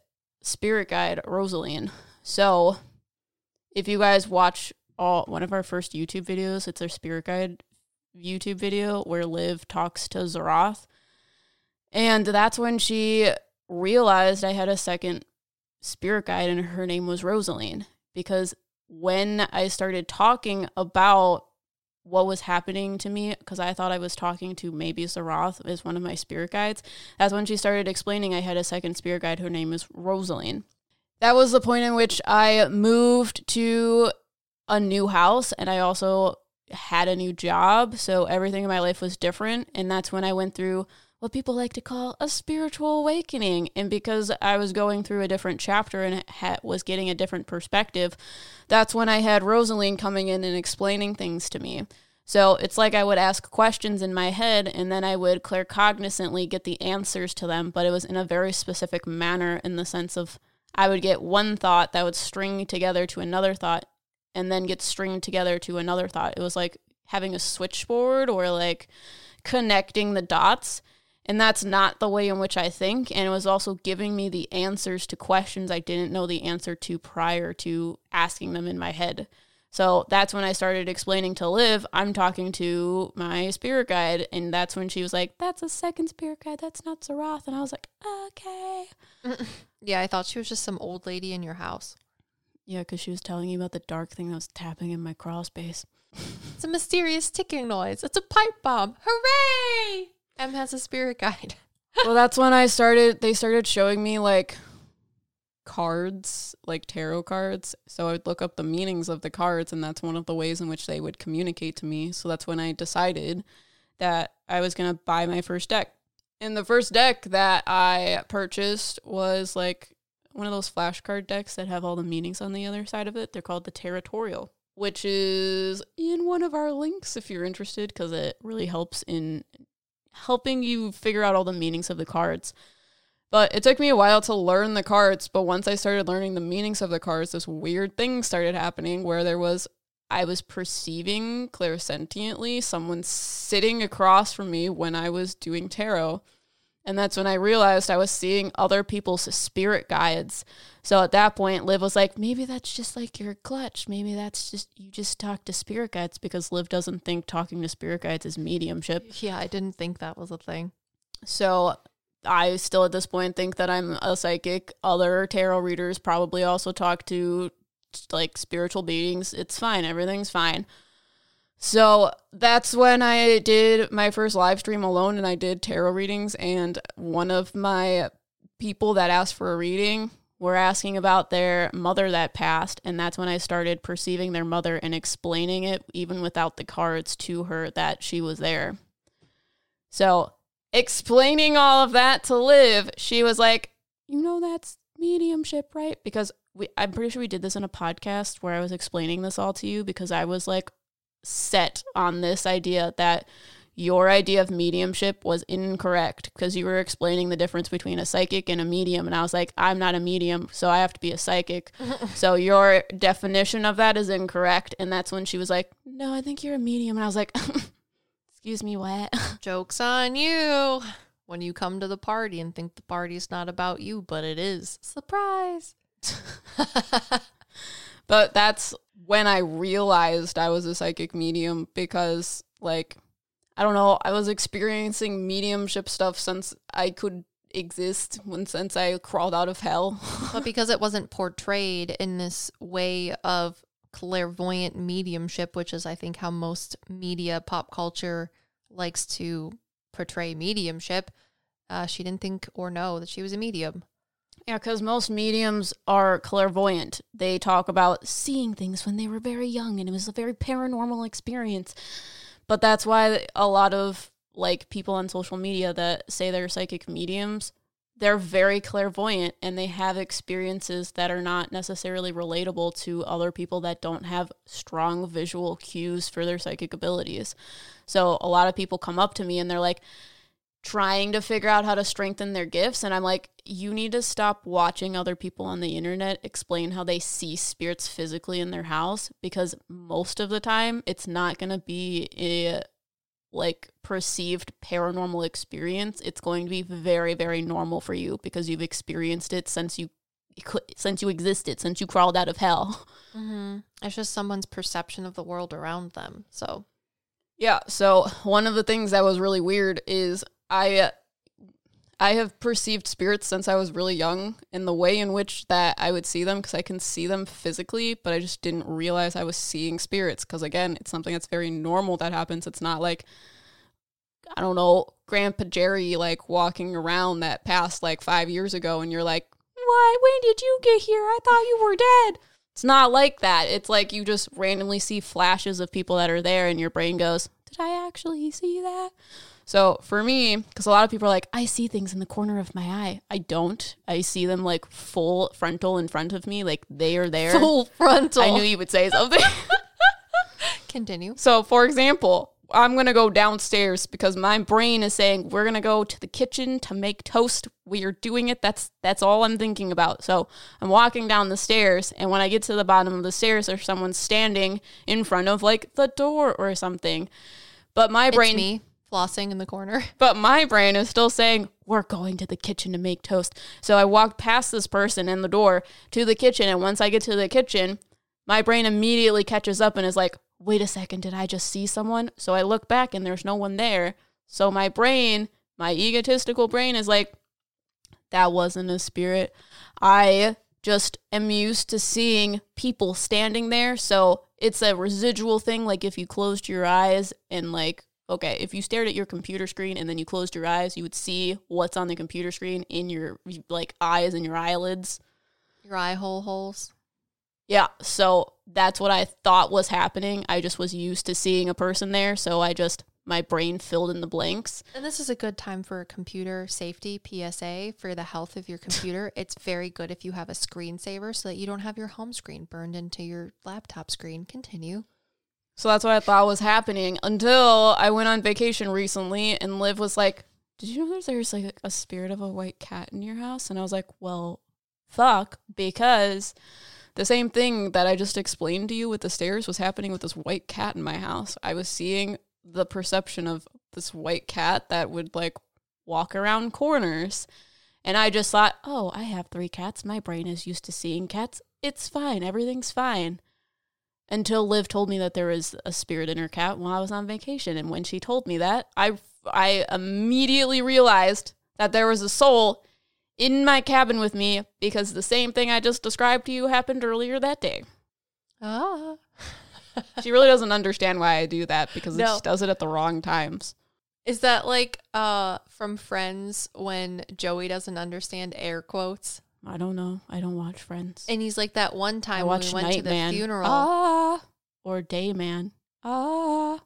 spirit guide, Rosaline. So, if you guys watch all one of our first YouTube videos, it's our spirit guide YouTube video where Liv talks to Zaroth. And that's when she realized I had a second spirit guide and her name was Rosaline because when I started talking about what was happening to me, because I thought I was talking to maybe Zaroth as one of my spirit guides, that's when she started explaining I had a second spirit guide. Her name is Rosaline. That was the point in which I moved to a new house and I also had a new job. So everything in my life was different. And that's when I went through what people like to call a spiritual awakening. And because I was going through a different chapter and ha- was getting a different perspective, that's when I had Rosaline coming in and explaining things to me. So it's like I would ask questions in my head and then I would claircognizantly get the answers to them, but it was in a very specific manner in the sense of I would get one thought that would string together to another thought and then get stringed together to another thought. It was like having a switchboard or like connecting the dots. And that's not the way in which I think. And it was also giving me the answers to questions I didn't know the answer to prior to asking them in my head. So that's when I started explaining to Liv, I'm talking to my spirit guide. And that's when she was like, That's a second spirit guide. That's not Zaroth. And I was like, Okay. Yeah, I thought she was just some old lady in your house. Yeah, because she was telling you about the dark thing that was tapping in my crawl space. It's a mysterious ticking noise. It's a pipe bomb. Hooray! M has a spirit guide. well, that's when I started. They started showing me like cards, like tarot cards. So I would look up the meanings of the cards, and that's one of the ways in which they would communicate to me. So that's when I decided that I was going to buy my first deck. And the first deck that I purchased was like one of those flashcard decks that have all the meanings on the other side of it. They're called the Territorial, which is in one of our links if you're interested, because it really helps in helping you figure out all the meanings of the cards. But it took me a while to learn the cards, but once I started learning the meanings of the cards, this weird thing started happening where there was I was perceiving clairsentiently someone sitting across from me when I was doing tarot. And that's when I realized I was seeing other people's spirit guides. So at that point, Liv was like, maybe that's just like your clutch. Maybe that's just, you just talk to spirit guides because Liv doesn't think talking to spirit guides is mediumship. Yeah, I didn't think that was a thing. So I still at this point think that I'm a psychic. Other tarot readers probably also talk to like spiritual beings. It's fine. Everything's fine. So that's when I did my first live stream alone and I did tarot readings. And one of my people that asked for a reading were asking about their mother that passed. And that's when I started perceiving their mother and explaining it, even without the cards, to her that she was there. So explaining all of that to Liv, she was like, you know, that's mediumship, right? Because we, I'm pretty sure we did this in a podcast where I was explaining this all to you because I was like set on this idea that your idea of mediumship was incorrect because you were explaining the difference between a psychic and a medium. And I was like, I'm not a medium, so I have to be a psychic. so your definition of that is incorrect. And that's when she was like, No, I think you're a medium. And I was like, Excuse me, what? Joke's on you. When you come to the party and think the party's not about you, but it is. Surprise. but that's when I realized I was a psychic medium because, like, I don't know, I was experiencing mediumship stuff since I could exist when since I crawled out of hell. but because it wasn't portrayed in this way of clairvoyant mediumship, which is I think how most media pop culture likes to portray mediumship, uh, she didn't think or know that she was a medium. Yeah, because most mediums are clairvoyant. They talk about seeing things when they were very young and it was a very paranormal experience. But that's why a lot of like people on social media that say they're psychic mediums, they're very clairvoyant and they have experiences that are not necessarily relatable to other people that don't have strong visual cues for their psychic abilities. So a lot of people come up to me and they're like, trying to figure out how to strengthen their gifts. And I'm like you need to stop watching other people on the internet explain how they see spirits physically in their house because most of the time it's not going to be a like perceived paranormal experience. It's going to be very very normal for you because you've experienced it since you since you existed since you crawled out of hell. Mm-hmm. it's just someone's perception of the world around them so. Yeah so one of the things that was really weird is I I have perceived spirits since I was really young, and the way in which that I would see them because I can see them physically, but I just didn't realize I was seeing spirits because again, it's something that's very normal that happens. It's not like I don't know, Grandpa Jerry like walking around that passed like five years ago, and you're like, "Why? When did you get here? I thought you were dead." It's not like that. It's like you just randomly see flashes of people that are there, and your brain goes, "Did I actually see that?" So for me, because a lot of people are like, I see things in the corner of my eye. I don't. I see them like full frontal in front of me, like they are there. Full frontal. I knew you would say something. Continue. So, for example, I'm gonna go downstairs because my brain is saying we're gonna go to the kitchen to make toast. We are doing it. That's that's all I'm thinking about. So I'm walking down the stairs, and when I get to the bottom of the stairs, there's someone standing in front of like the door or something. But my brain, it's me flossing in the corner. But my brain is still saying, We're going to the kitchen to make toast. So I walked past this person in the door to the kitchen. And once I get to the kitchen, my brain immediately catches up and is like, Wait a second, did I just see someone? So I look back and there's no one there. So my brain, my egotistical brain, is like, That wasn't a spirit. I just am used to seeing people standing there. So it's a residual thing. Like if you closed your eyes and like okay, if you stared at your computer screen and then you closed your eyes, you would see what's on the computer screen in your like eyes and your eyelids, your eye hole holes. Yeah, so that's what I thought was happening. I just was used to seeing a person there, so I just my brain filled in the blanks. And this is a good time for computer safety PSA for the health of your computer. it's very good if you have a screensaver so that you don't have your home screen burned into your laptop screen. Continue. So that's what I thought was happening until I went on vacation recently and Liv was like, Did you know there's like a spirit of a white cat in your house? And I was like, Well, fuck, because the same thing that I just explained to you with the stairs was happening with this white cat in my house. I was seeing the perception of this white cat that would like walk around corners. And I just thought, oh, I have three cats. My brain is used to seeing cats. It's fine. Everything's fine until Liv told me that there was a spirit in her cat while I was on vacation. And when she told me that, I I immediately realized that there was a soul in my cabin with me because the same thing I just described to you happened earlier that day. Ah. she really doesn't understand why I do that because no. she does it at the wrong times. Is that like uh from Friends when Joey doesn't understand air quotes? I don't know. I don't watch Friends. And he's like that one time when we went Night to the Man. funeral. Ah, or Day Man. Ah.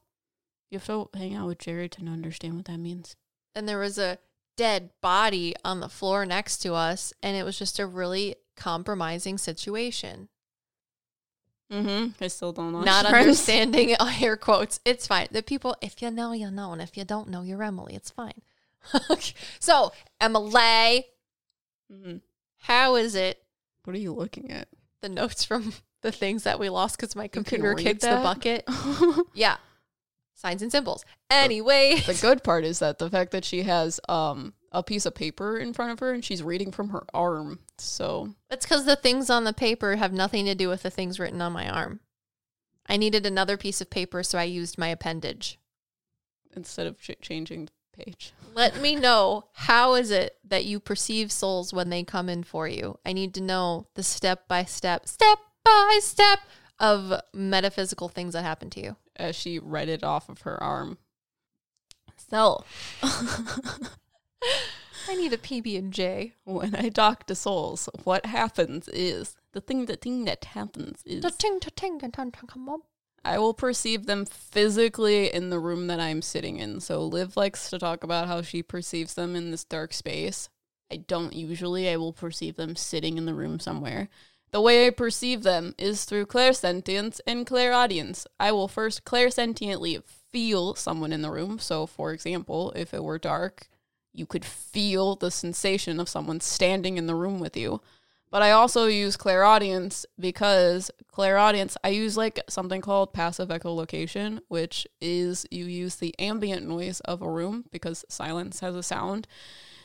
You have to hang out with Jerry to understand what that means. And there was a dead body on the floor next to us. And it was just a really compromising situation. Mm-hmm. I still don't know. Not understanding air quotes. It's fine. The people, if you know, you know. And if you don't know, you're Emily. It's fine. so, Emily, Mm hmm how is it? What are you looking at? The notes from the things that we lost because my computer kicked the bucket. Yeah. Signs and symbols. Anyway. the good part is that the fact that she has um a piece of paper in front of her and she's reading from her arm. So That's because the things on the paper have nothing to do with the things written on my arm. I needed another piece of paper, so I used my appendage. instead of ch- changing the page. Let me know how is it that you perceive souls when they come in for you. I need to know the step by step, step by step of metaphysical things that happen to you. as she read it off of her arm. So, I need a PB and J. when I talk to souls, what happens is the thing the thing that happens is Ta-ting, ta-ting, ta-ting, ta-ting, mom. I will perceive them physically in the room that I'm sitting in. So Liv likes to talk about how she perceives them in this dark space. I don't usually. I will perceive them sitting in the room somewhere. The way I perceive them is through clairsentience and clairaudience. I will first clairsentiently feel someone in the room. So, for example, if it were dark, you could feel the sensation of someone standing in the room with you. But I also use clairaudience because clairaudience, I use like something called passive echolocation, which is you use the ambient noise of a room because silence has a sound.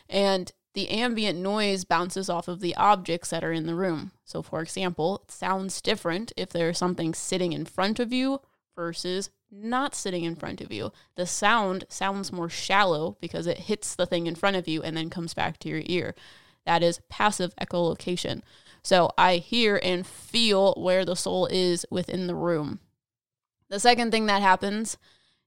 And the ambient noise bounces off of the objects that are in the room. So, for example, it sounds different if there's something sitting in front of you versus not sitting in front of you. The sound sounds more shallow because it hits the thing in front of you and then comes back to your ear. That is passive echolocation. So I hear and feel where the soul is within the room. The second thing that happens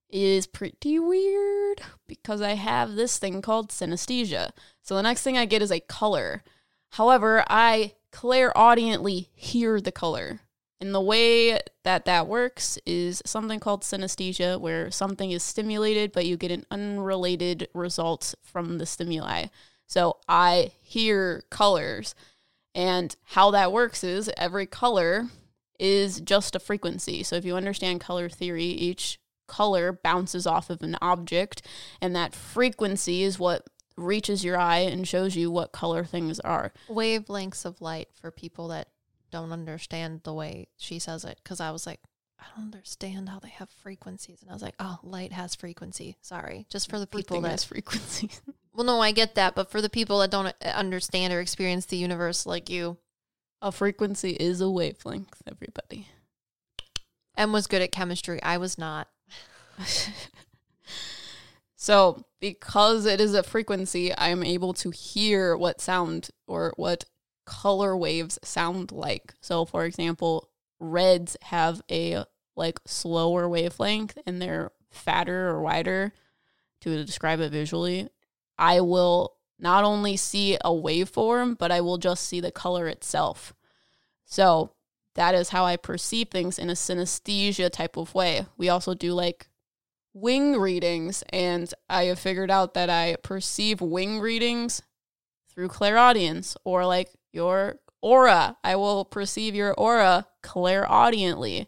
is pretty weird because I have this thing called synesthesia. So the next thing I get is a color. However, I clairaudiently hear the color. And the way that that works is something called synesthesia, where something is stimulated, but you get an unrelated result from the stimuli. So I hear colors. And how that works is every color is just a frequency. So if you understand color theory, each color bounces off of an object, and that frequency is what reaches your eye and shows you what color things are. Wavelengths of light for people that don't understand the way she says it. Because I was like, I don't understand how they have frequencies. And I was like, oh, light has frequency. Sorry. Just for the people Everything that has frequency. Well, no, I get that, but for the people that don't uh, understand or experience the universe like you, a frequency is a wavelength, everybody. Em was good at chemistry. I was not. So, because it is a frequency, I'm able to hear what sound or what color waves sound like. So, for example, reds have a like slower wavelength and they're fatter or wider to describe it visually. I will not only see a waveform, but I will just see the color itself. So, that is how I perceive things in a synesthesia type of way. We also do like wing readings, and I have figured out that I perceive wing readings through clairaudience or like your aura. I will perceive your aura clairaudiently.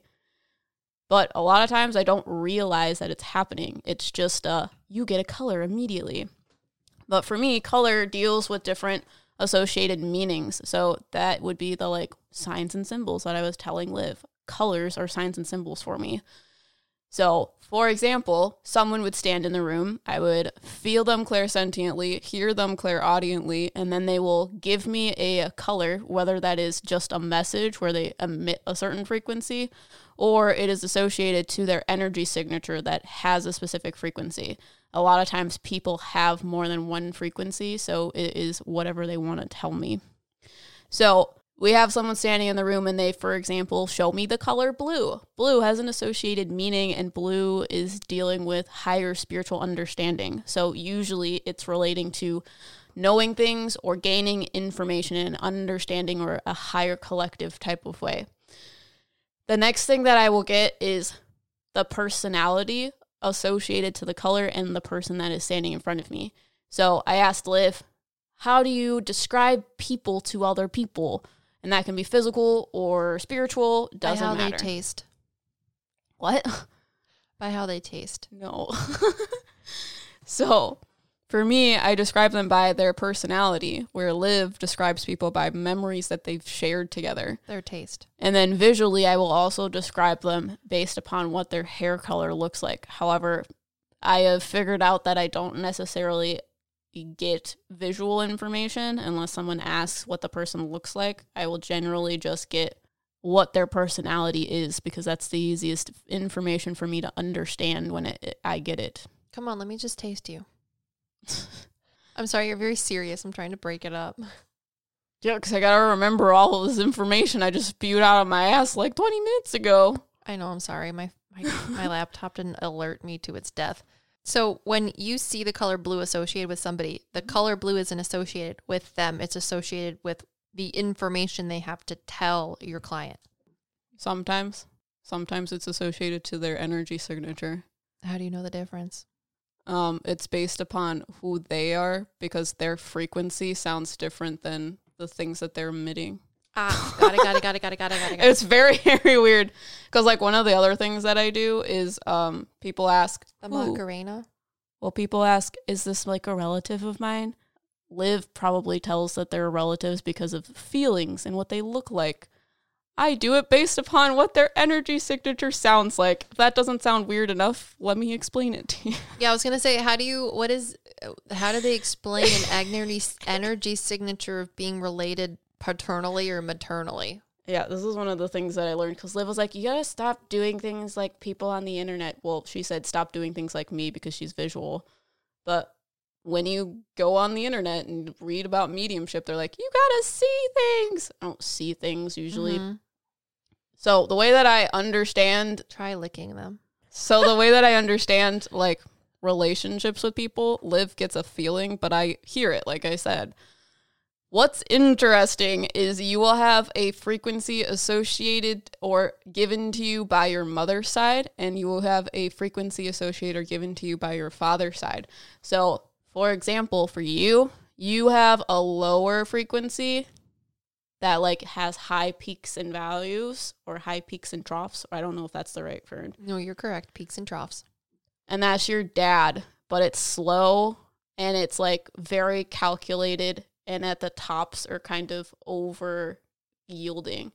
But a lot of times I don't realize that it's happening. It's just uh you get a color immediately. But for me, color deals with different associated meanings. So that would be the like signs and symbols that I was telling Liv. Colors are signs and symbols for me. So, for example, someone would stand in the room. I would feel them clairsentiently, hear them clairaudiently, and then they will give me a color, whether that is just a message where they emit a certain frequency or it is associated to their energy signature that has a specific frequency. A lot of times people have more than one frequency, so it is whatever they want to tell me. So, we have someone standing in the room and they, for example, show me the color blue. Blue has an associated meaning, and blue is dealing with higher spiritual understanding. So, usually it's relating to knowing things or gaining information and understanding or a higher collective type of way. The next thing that I will get is the personality associated to the color and the person that is standing in front of me. So I asked Liv, how do you describe people to other people? And that can be physical or spiritual, doesn't By how matter. they taste. what? By how they taste. No. so for me, I describe them by their personality, where Liv describes people by memories that they've shared together. Their taste. And then visually, I will also describe them based upon what their hair color looks like. However, I have figured out that I don't necessarily get visual information unless someone asks what the person looks like. I will generally just get what their personality is because that's the easiest information for me to understand when it, I get it. Come on, let me just taste you. I'm sorry, you're very serious. I'm trying to break it up. Yeah, because I gotta remember all of this information I just spewed out of my ass like 20 minutes ago. I know, I'm sorry. My my, my laptop didn't alert me to its death. So when you see the color blue associated with somebody, the color blue isn't associated with them. It's associated with the information they have to tell your client. Sometimes. Sometimes it's associated to their energy signature. How do you know the difference? Um, it's based upon who they are because their frequency sounds different than the things that they're emitting. Ah, got it, got it, got it, got it, got it, got it. Got it. It's very, very weird. Because like one of the other things that I do is um, people ask, The? Macarena. well, people ask, is this like a relative of mine? Liv probably tells that they're relatives because of feelings and what they look like. I do it based upon what their energy signature sounds like. If that doesn't sound weird enough, let me explain it to you. Yeah, I was gonna say, how do you? What is? How do they explain an energy energy signature of being related paternally or maternally? Yeah, this is one of the things that I learned because Liv was like, you gotta stop doing things like people on the internet. Well, she said stop doing things like me because she's visual. But when you go on the internet and read about mediumship, they're like, you gotta see things. I don't see things usually. Mhm. So the way that I understand, Try licking them. so the way that I understand like relationships with people, Liv gets a feeling, but I hear it, like I said. What's interesting is you will have a frequency associated or given to you by your mother's side, and you will have a frequency associated or given to you by your father's side. So, for example, for you, you have a lower frequency that like has high peaks and values or high peaks and troughs. I don't know if that's the right word. No, you're correct. Peaks and troughs. And that's your dad, but it's slow and it's like very calculated and at the tops are kind of over yielding.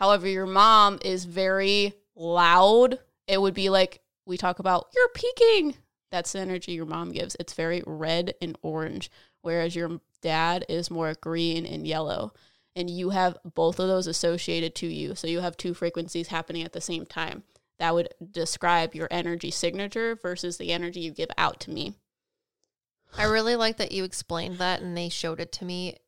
However, your mom is very loud. It would be like we talk about you're peaking. That's the energy your mom gives. It's very red and orange, whereas your dad is more green and yellow. And you have both of those associated to you. So you have two frequencies happening at the same time. That would describe your energy signature versus the energy you give out to me. I really like that you explained that and they showed it to me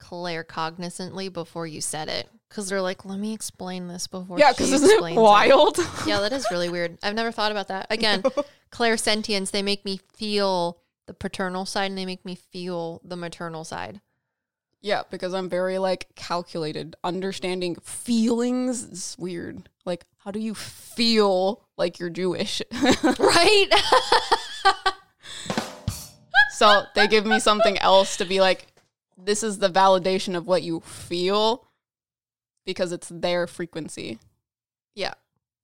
claircognizantly before you said it. Because they're like, let me explain this before Yeah, because isn't it wild? Yeah, that is really weird. I've never thought about that. Again, clairsentience, they make me feel the paternal side and they make me feel the maternal side. Yeah, because I'm very like calculated. Understanding feelings is weird. Like, how do you feel like you're Jewish? Right? so they give me something else to be like, this is the validation of what you feel because it's their frequency. yeah.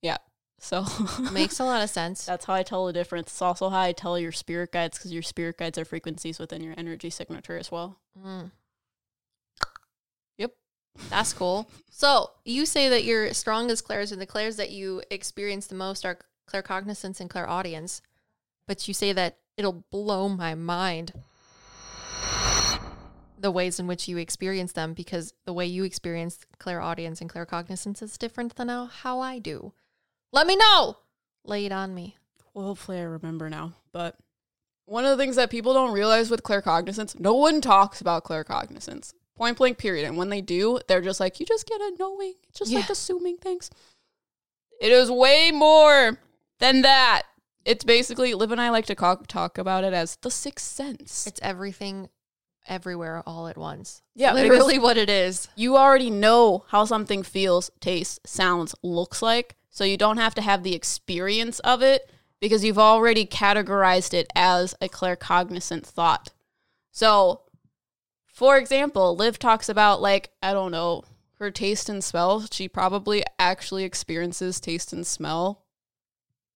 Yeah. So Makes a lot of sense. that's how I tell the difference. It's also how I tell your spirit guides because your spirit guides are frequencies within your energy signature as well. Mm. That's cool. So you say that your strongest clairs and the clairs that you experience the most are claircognizance and clairaudience, but you say that it'll blow my mind the ways in which you experience them because the way you experience clairaudience and claircognizance is different than how, how I do. Let me know. Lay it on me. Well, hopefully I remember now. But one of the things that people don't realize with claircognizance, no one talks about claircognizance. Point blank, period. And when they do, they're just like, you just get a knowing. Just like assuming things. It is way more than that. It's basically, Liv and I like to talk about it as the sixth sense. It's everything everywhere all at once. Yeah, literally what it is. you already know how something feels, tastes, sounds, looks like. So you don't have to have the experience of it because you've already categorized it as a claircognizant thought. So, for example, Liv talks about like, I don't know, her taste and smell. She probably actually experiences taste and smell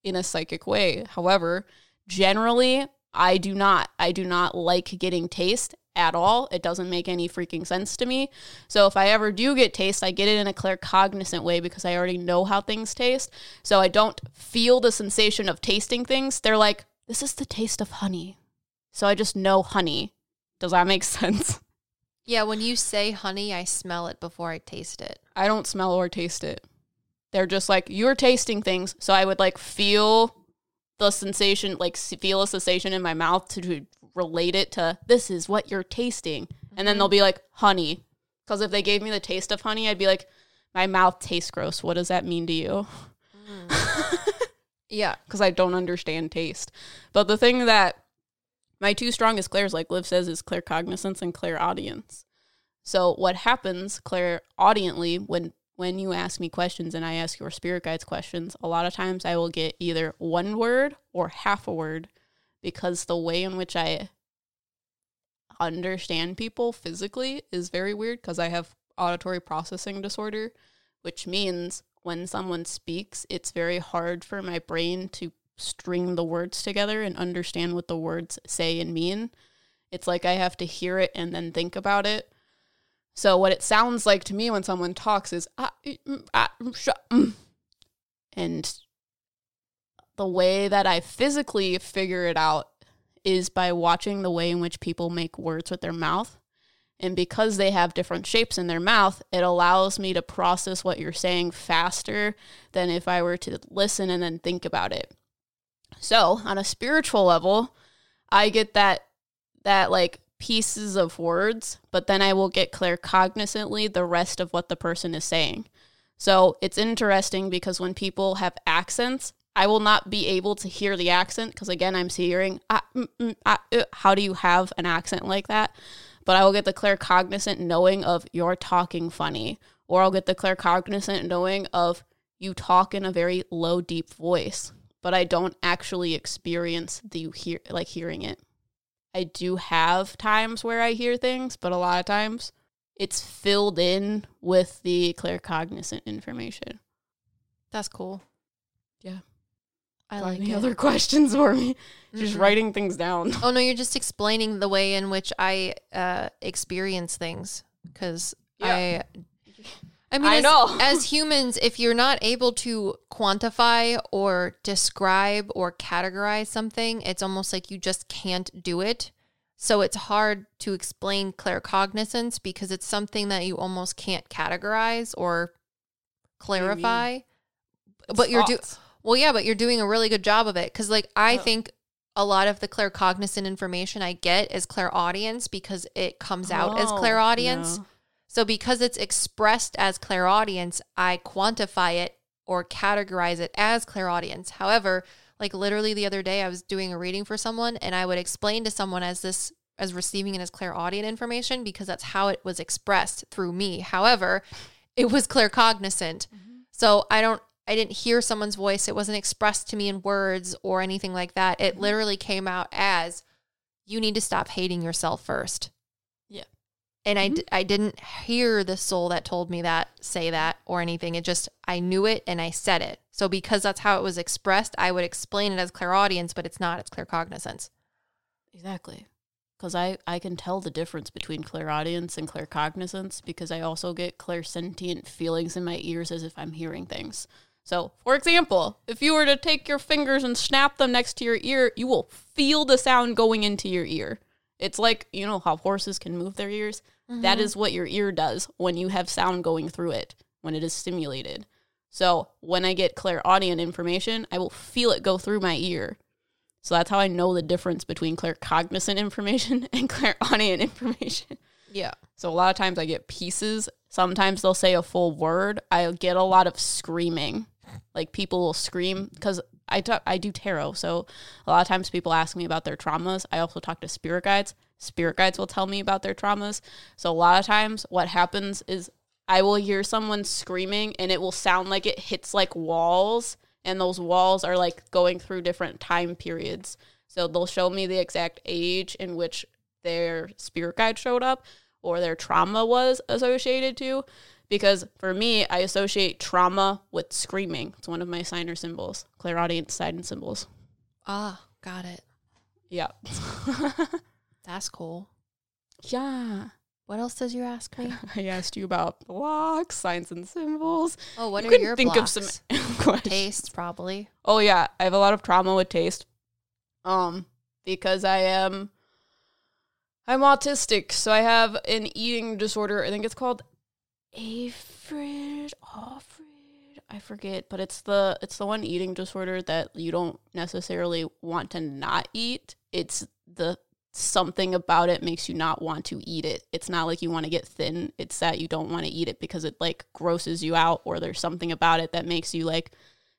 in a psychic way. However, generally, I do not. I do not like getting taste at all. It doesn't make any freaking sense to me. So if I ever do get taste, I get it in a claircognizant way because I already know how things taste. So I don't feel the sensation of tasting things. They're like, this is the taste of honey. So I just know honey. Does that make sense? Yeah, when you say honey, I smell it before I taste it. I don't smell or taste it. They're just like, you're tasting things. So I would like feel the sensation, like feel a sensation in my mouth to, to relate it to this is what you're tasting. And then they'll mm-hmm. be like, honey. Because if they gave me the taste of honey, I'd be like, my mouth tastes gross. What does that mean to you? Mm. Yeah. because I don't understand taste. But the thing that my two strongest clairs, like Liv says, is claircognizance and clairaudience. So what happens clairaudiently when when you ask me questions and I ask your spirit guides questions, a lot of times I will get either one word or half a word because the way in which I understand people physically is very weird because I have auditory processing disorder, which means when someone speaks, it's very hard for my brain to string the words together and understand what the words say and mean. It's like I have to hear it and then think about it. So what it sounds like to me when someone talks is ah, mm, ah, mm, mm." and the way that I physically figure it out is by watching the way in which people make words with their mouth. And because they have different shapes in their mouth, it allows me to process what you're saying faster than if I were to listen and then think about it. So, on a spiritual level, I get that that like pieces of words, but then I will get claircognizantly the rest of what the person is saying. So, it's interesting because when people have accents, I will not be able to hear the accent because again, I'm hearing ah, mm, mm, ah, uh, how do you have an accent like that? But I will get the claircognizant knowing of you're talking funny, or I'll get the claircognizant knowing of you talk in a very low, deep voice, but I don't actually experience the hear like hearing it. I do have times where I hear things, but a lot of times it's filled in with the claircognizant information. That's cool. Yeah. I Got like any it. other questions for me? Just Mhm. writing things down. Oh no, you're just explaining the way in which I uh, experience things because Yeah. I. I mean, I as, know. as humans, if you're not able to quantify or describe or categorize something, it's almost like you just can't do it. So it's hard to explain claircognizance because it's something that you almost can't categorize or clarify. But you're do Thoughts. well, yeah, but you're doing a really good job of it because, like, I Oh. think a lot of the claircognizant information I get is clairaudience because it comes out as Oh, clairaudience. no. So because it's expressed as clairaudience, I quantify it or categorize it as clairaudience. However, like literally the other day I was doing a reading for someone and I would explain to someone as this as receiving it as clairaudient information because that's how it was expressed through me. However, it was claircognizant. Mm-hmm. So I don't I didn't hear someone's voice. It wasn't expressed to me in words or anything like that. It mm-hmm. literally came out as you need to stop hating yourself first. And I, mm-hmm. d- I didn't hear the soul that told me that say that or anything. It just, I knew it and I said it. So because that's how it was expressed, I would explain it as clairaudience, but it's not. It's claircognizance. Exactly. Because I, I can tell the difference between clairaudience and claircognizance because I also get clairsentient feelings in my ears as if I'm hearing things. So, for example, if you were to take your fingers and snap them next to your ear, you will feel the sound going into your ear. It's like, you know, how horses can move their ears? That mm-hmm. is what your ear does when you have sound going through it, when it is stimulated. So, when I get clairaudient information, I will feel it go through my ear. So that's how I know the difference between claircognizant information and clairaudient information. Yeah. So a lot of times I get pieces. Sometimes they'll say a full word. I get a lot of screaming. Like people will scream because I ta- I do tarot. So a lot of times people ask me about their traumas. I also talk to spirit guides. Spirit guides will tell me about their traumas. So a lot of times what happens is I will hear someone screaming and it will sound like it hits like walls and those walls are like going through different time periods. So they'll show me the exact age in which their spirit guide showed up or their trauma was associated to. Because for me, I associate trauma with screaming. It's one of my sign or symbols, clairaudient sign and symbols. Ah, got it. Yeah. That's cool. yeah. What else does you ask me? I asked you about blocks, signs and symbols. Oh, what you are your think blocks? of some questions. Taste, probably. Oh yeah, I have a lot of trauma with taste. Um, because I am I'm autistic, so I have an eating disorder. I think it's called ARFID, ARFID. I forget, but it's the it's the one eating disorder that you don't necessarily want to not eat. It's the something about it makes you not want to eat it. It's not like you want to get thin. It's that you don't want to eat it because it like grosses you out or there's something about it that makes you like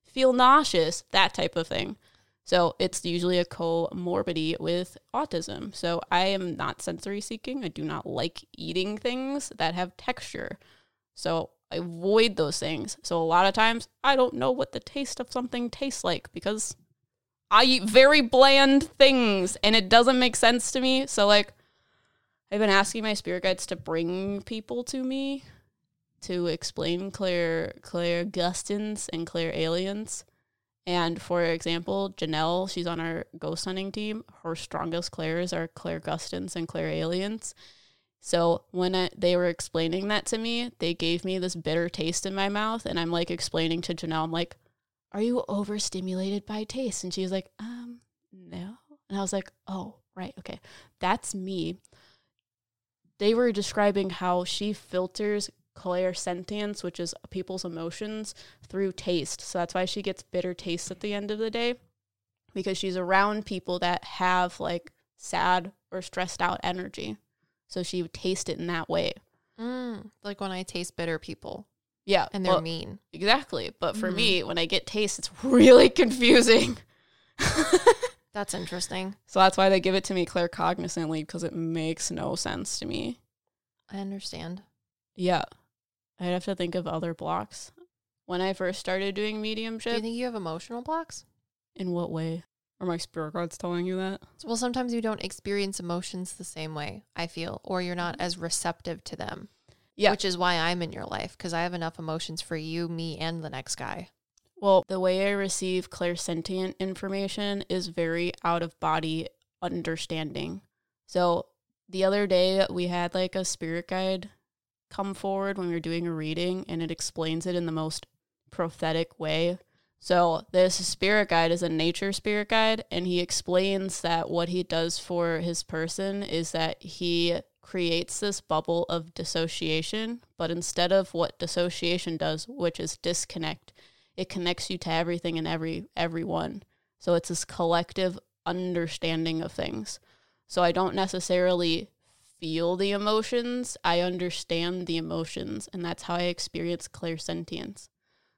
feel nauseous, that type of thing. So it's usually a comorbidity with autism. So I am not sensory seeking. I do not like eating things that have texture. So I avoid those things. So a lot of times I don't know what the taste of something tastes like because I eat very bland things and it doesn't make sense to me. So like I've been asking my spirit guides to bring people to me to explain Claire clairgustance and clairalience. And for example, Janelle, she's on our ghost hunting team. Her strongest clairs are clairgustance and clairalience. So when I, they were explaining that to me, they gave me this bitter taste in my mouth, and I'm like explaining to Janelle, I'm like, "Are you overstimulated by taste?" And she was like, "Um, no." And I was like, "Oh, right, okay, that's me." They were describing how she filters clairsentience, which is people's emotions, through taste. So that's why she gets bitter taste at the end of the day because she's around people that have like sad or stressed out energy. So she would taste it in that way. Mm, like when I taste bitter people Yeah. and they're well, mean. Exactly. But for Mhm. me, when I get taste, it's really confusing. That's interesting. so that's why they give it to me claircognizantly because it makes no sense to me. I understand. Yeah. I'd have to think of other blocks. When I first started doing mediumship. Do you think you have emotional blocks? in what way? Are my spirit guides telling you that? Well, sometimes you don't experience emotions the same way, I feel, or you're not as receptive to them. Yeah. Which is why I'm in your life because I have enough emotions for you, me, and the next guy. Well, the way I receive clairsentient information is very out of body understanding. So the other day we had like a spirit guide come forward when we were doing a reading and it explains it in the most prophetic way. So this spirit guide is a nature spirit guide and he explains that what he does for his person is that he creates this bubble of dissociation, but instead of what dissociation does, which is disconnect, it connects you to everything and every everyone. So it's this collective understanding of things. So I don't necessarily feel the emotions, I understand the emotions, and that's how I experience clairsentience.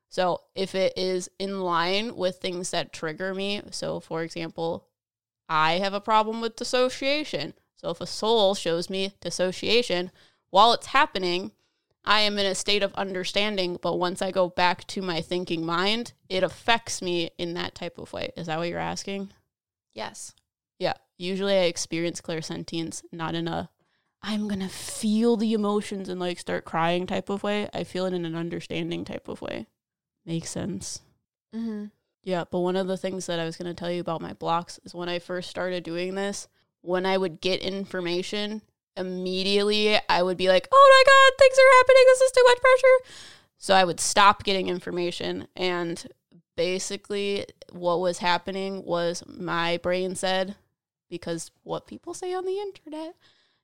So if it is in line with things that trigger me, so for example, I have a problem with dissociation. So if a soul shows me dissociation while it's happening, I am in a state of understanding, but once I go back to my thinking mind, it affects me in that type of way. Is that what you're asking? Yes. Yeah. Usually I experience clairsentience not in a I'm going to feel the emotions and like start crying type of way. I feel it in an understanding type of way. Makes sense. Mm-hmm. Yeah, but one of the things that I was going to tell you about my blocks is when I first started doing this, when I would get information, immediately I would be like, oh my God, things are happening. This is too much pressure. So I would stop getting information. And basically, what was happening was my brain said, because what people say on the internet,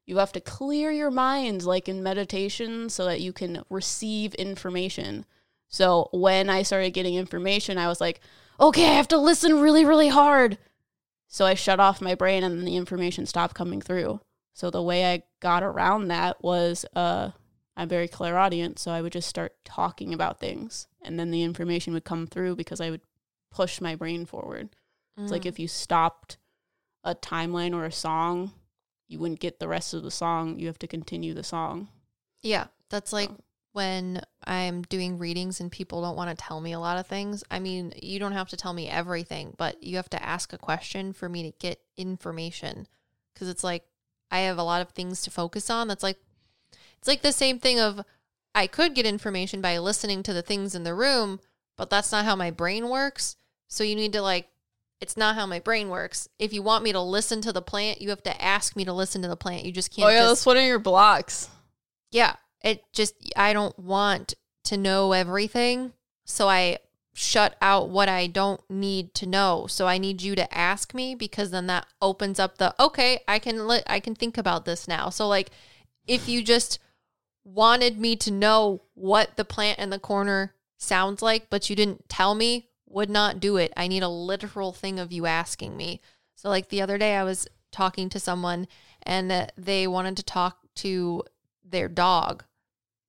you have to clear your mind like in meditation so that you can receive information. So when I started getting information, I was like, okay, I have to listen really, really hard. So I shut off my brain and then the information stopped coming through. So the way I got around that was uh, I'm very clairaudient, so I would just start talking about things and then the information would come through because I would push my brain forward. It's Mm. like if you stopped a timeline or a song, you wouldn't get the rest of the song. You have to continue the song. Yeah, that's like So- when I'm doing readings and people don't want to tell me a lot of things. I mean, you don't have to tell me everything, but you have to ask a question for me to get information. Because it's like, I have a lot of things to focus on. That's like it's like the same thing of I could get information by listening to the things in the room, but that's not how my brain works. So you need to like it's not how my brain works. If you want me to listen to the plant, you have to ask me to listen to the plant. You just can't Oh yeah, just that's one of your blocks. yeah, it just I don't want to know everything, so I shut out what I don't need to know. So I need you to ask me because then that opens up the okay, I can li- I can think about this now. So like if you just wanted me to know what the plant in the corner sounds like, but you didn't tell me, would not do it. I need a literal thing of you asking me. So, like the other day, I was talking to someone and uh, they wanted to talk to their dog.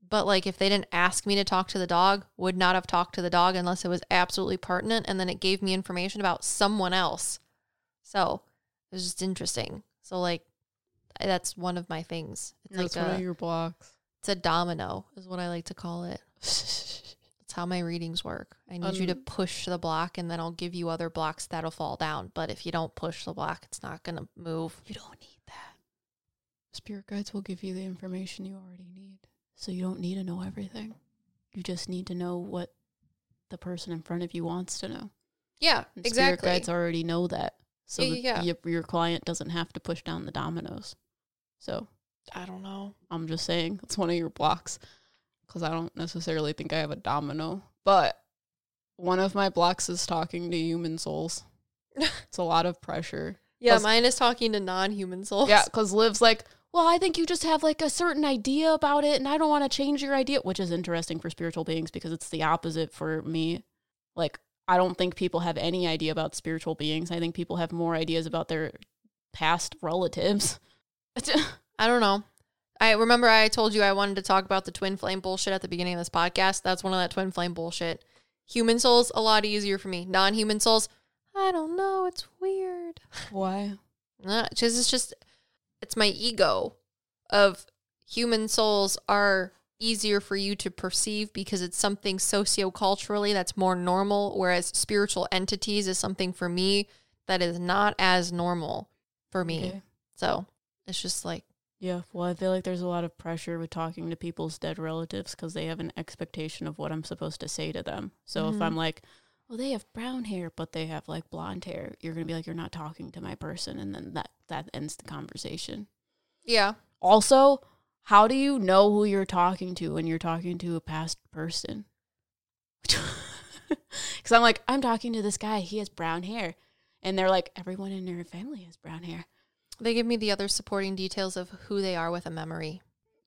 But, like, if they didn't ask me to talk to the dog, would not have talked to the dog unless it was absolutely pertinent. And then it gave me information about someone else. So, it was just interesting. So, like, that's one of my things. It's That's like one a, of your blocks. it's a domino, is what I like to call it. That's how my readings work. I need you to Um, push the block and then I'll give you other blocks that'll fall down. But if you don't push the block, it's not going to move. You don't need that. Spirit guides will give you the information you already need. So you don't need to know everything. You just need to know what the person in front of you wants to know. Yeah, And Spirit exactly. guides already know that. So Yeah, that yeah, yeah. Your, your client doesn't have to push down the dominoes. So I don't know. I'm just saying it's one of your blocks because I don't necessarily think I have a domino. But one of my blocks is talking to human souls. it's a lot of pressure. Yeah, mine is talking to non human souls. Yeah, because Liv's like, well, I think you just have like a certain idea about it, and I don't want to change your idea, which is interesting for spiritual beings because it's the opposite for me. Like, I don't think people have any idea about spiritual beings. I think people have more ideas about their past relatives. I don't know. I remember I told you I wanted to talk about the twin flame bullshit at the beginning of this podcast. That's one of that twin flame bullshit. Human souls, a lot easier for me. Non human souls, I don't know. It's weird. Why? Because it's just, it's my ego of human souls are easier for you to perceive because it's something socioculturally that's more normal, whereas spiritual entities is something for me that is not as normal for me. Okay. So it's just like, Yeah, well, I feel like there's a lot of pressure with talking to people's dead relatives because they have an expectation of what I'm supposed to say to them. So if Mhm. I'm like, well, they have brown hair, but they have like blonde hair, you're gonna be like, you're not talking to my person, and then that that ends the conversation. yeah. Also, how do you know who you're talking to when you're talking to a past person? Because I'm like, I'm talking to this guy. He has brown hair, and they're like, everyone in their family has brown hair. They give me the other supporting details of who they are with a memory.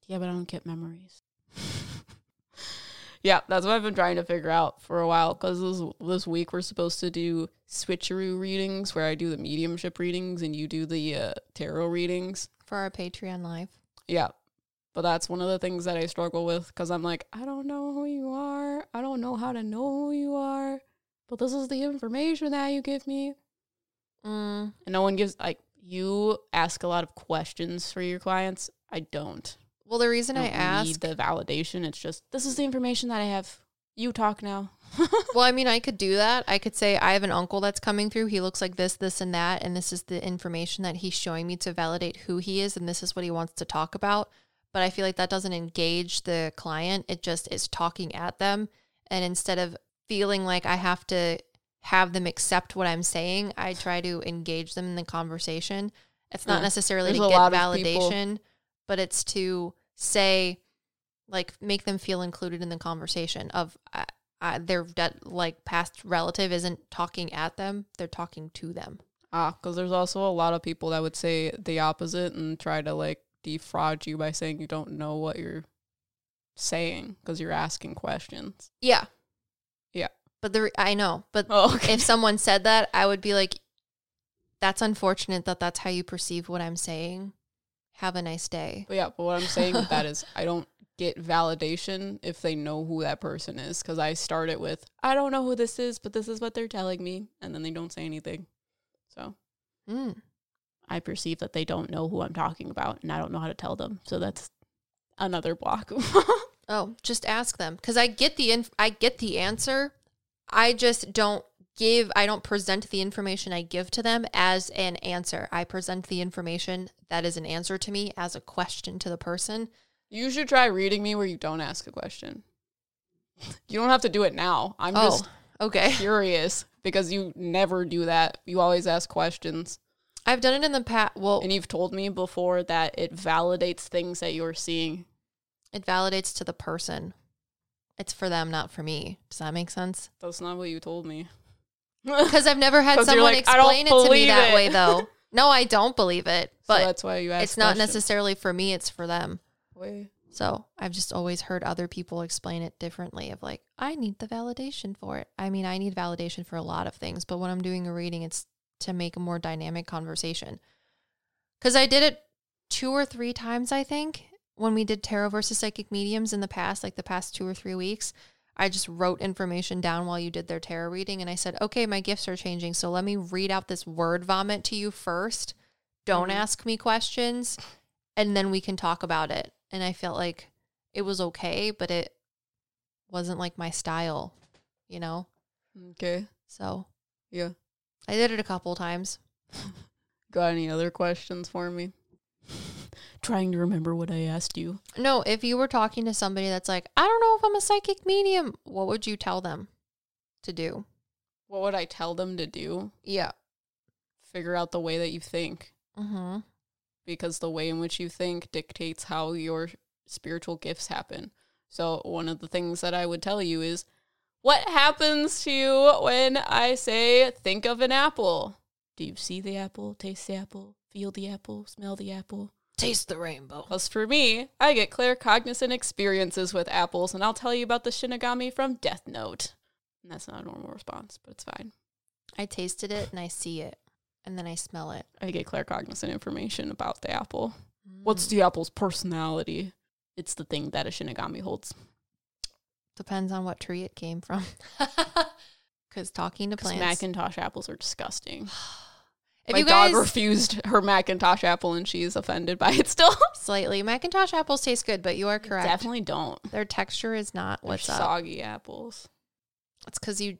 Yeah, but I don't get memories. yeah, that's what I've been trying to figure out for a while. Because this this week we're supposed to do switcheroo readings, where I do the mediumship readings and you do the uh, tarot readings. For our Patreon live. Yeah, but that's one of the things that I struggle with because I'm like, I don't know who you are. I don't know how to know who you are. But this is the information that you give me, Mm, and no one gives like you ask a lot of questions for your clients. I don't. Well, the reason I don't ask, need the validation. It's just this is the information that I have. You talk now. well, I mean, I could do that. I could say, I have an uncle that's coming through. He looks like this, this, and that. And this is the information that he's showing me to validate who he is. And this is what he wants to talk about. But I feel like that doesn't engage the client. It just is talking at them. And instead of feeling like I have to have them accept what I'm saying, I try to engage them in the conversation. It's not Yeah. necessarily There's to get lot of people- validation, but it's to say, like, make them feel included in the conversation of uh, uh, their that like past relative isn't talking at them; they're talking to them. Ah, because there's also a lot of people that would say the opposite and try to like defraud you by saying you don't know what you're saying because you're asking questions. Yeah, Yeah. But the re- I know, but Oh, okay. if someone said that, I would be like, "That's unfortunate that that's how you perceive what I'm saying." Have a nice day. But yeah, but what I'm saying with that is I don't get validation if they know who that person is because I start it with I don't know who this is, but this is what they're telling me, and then they don't say anything. So Mm. I perceive that they don't know who I'm talking about, and I don't know how to tell them. So that's another block. Oh, just ask them because I get the inf- I get the answer. I just don't give I don't present the information I give to them as an answer. I present the information that is an answer to me as a question to the person. You should try reading me where you don't ask a question. You don't have to do it now. I'm Oh, just okay. curious because you never do that. You always ask questions. I've done it in the past. Well, And you've told me before that it validates things that you're seeing. it validates to the person. It's for them, not for me. Does that make sense? That's not what you told me. Because I've never had someone like, explain it to me that it." way, though. No, I don't believe it. so But that's why you ask it's not questions. necessarily for me, it's for them. Wait. So I've just always heard other people explain it differently of like, I need the validation for it. I mean, I need validation for a lot of things, but when I'm doing a reading, it's to make a more dynamic conversation. Because I did it two or three times, I think, when we did tarot versus psychic mediums in the past, like the past two or three weeks. I just wrote information down while you did their tarot reading. And I said, okay, my gifts are changing. So let me read out this word vomit to you first. Don't Mhm. ask me questions. And then we can talk about it. And I felt like it was okay, but it wasn't like my style, you know? Okay. So Yeah. I did it a couple times. Got any other questions for me? Trying to remember what I asked you. No, if you were talking to somebody that's like, I don't know if I'm a psychic medium, what would you tell them to do? What would I tell them to do? Yeah. Figure out the way that you think. Mm-hmm. because the way in which you think dictates how your spiritual gifts happen. So, one of the things that I would tell you is what happens to you when I say, think of an apple? Do you see the apple, taste the apple, feel the apple, smell the apple? Taste the rainbow. As for me, I get claircognizant experiences with apples, and I'll tell you about the Shinigami from Death Note. And that's not a normal response, but it's fine. I tasted it and I see it. And then I smell it. I get claircognizant information about the apple. Mm. What's the apple's personality? It's the thing that a Shinigami holds. Depends on what tree it came from. Because talking to plants. McIntosh apples are disgusting. if My guys dog refused her McIntosh apple and she's offended by it still. slightly, McIntosh apples taste good, but you are correct. Definitely don't. Their texture is not They're what's up. soggy apples. It's because you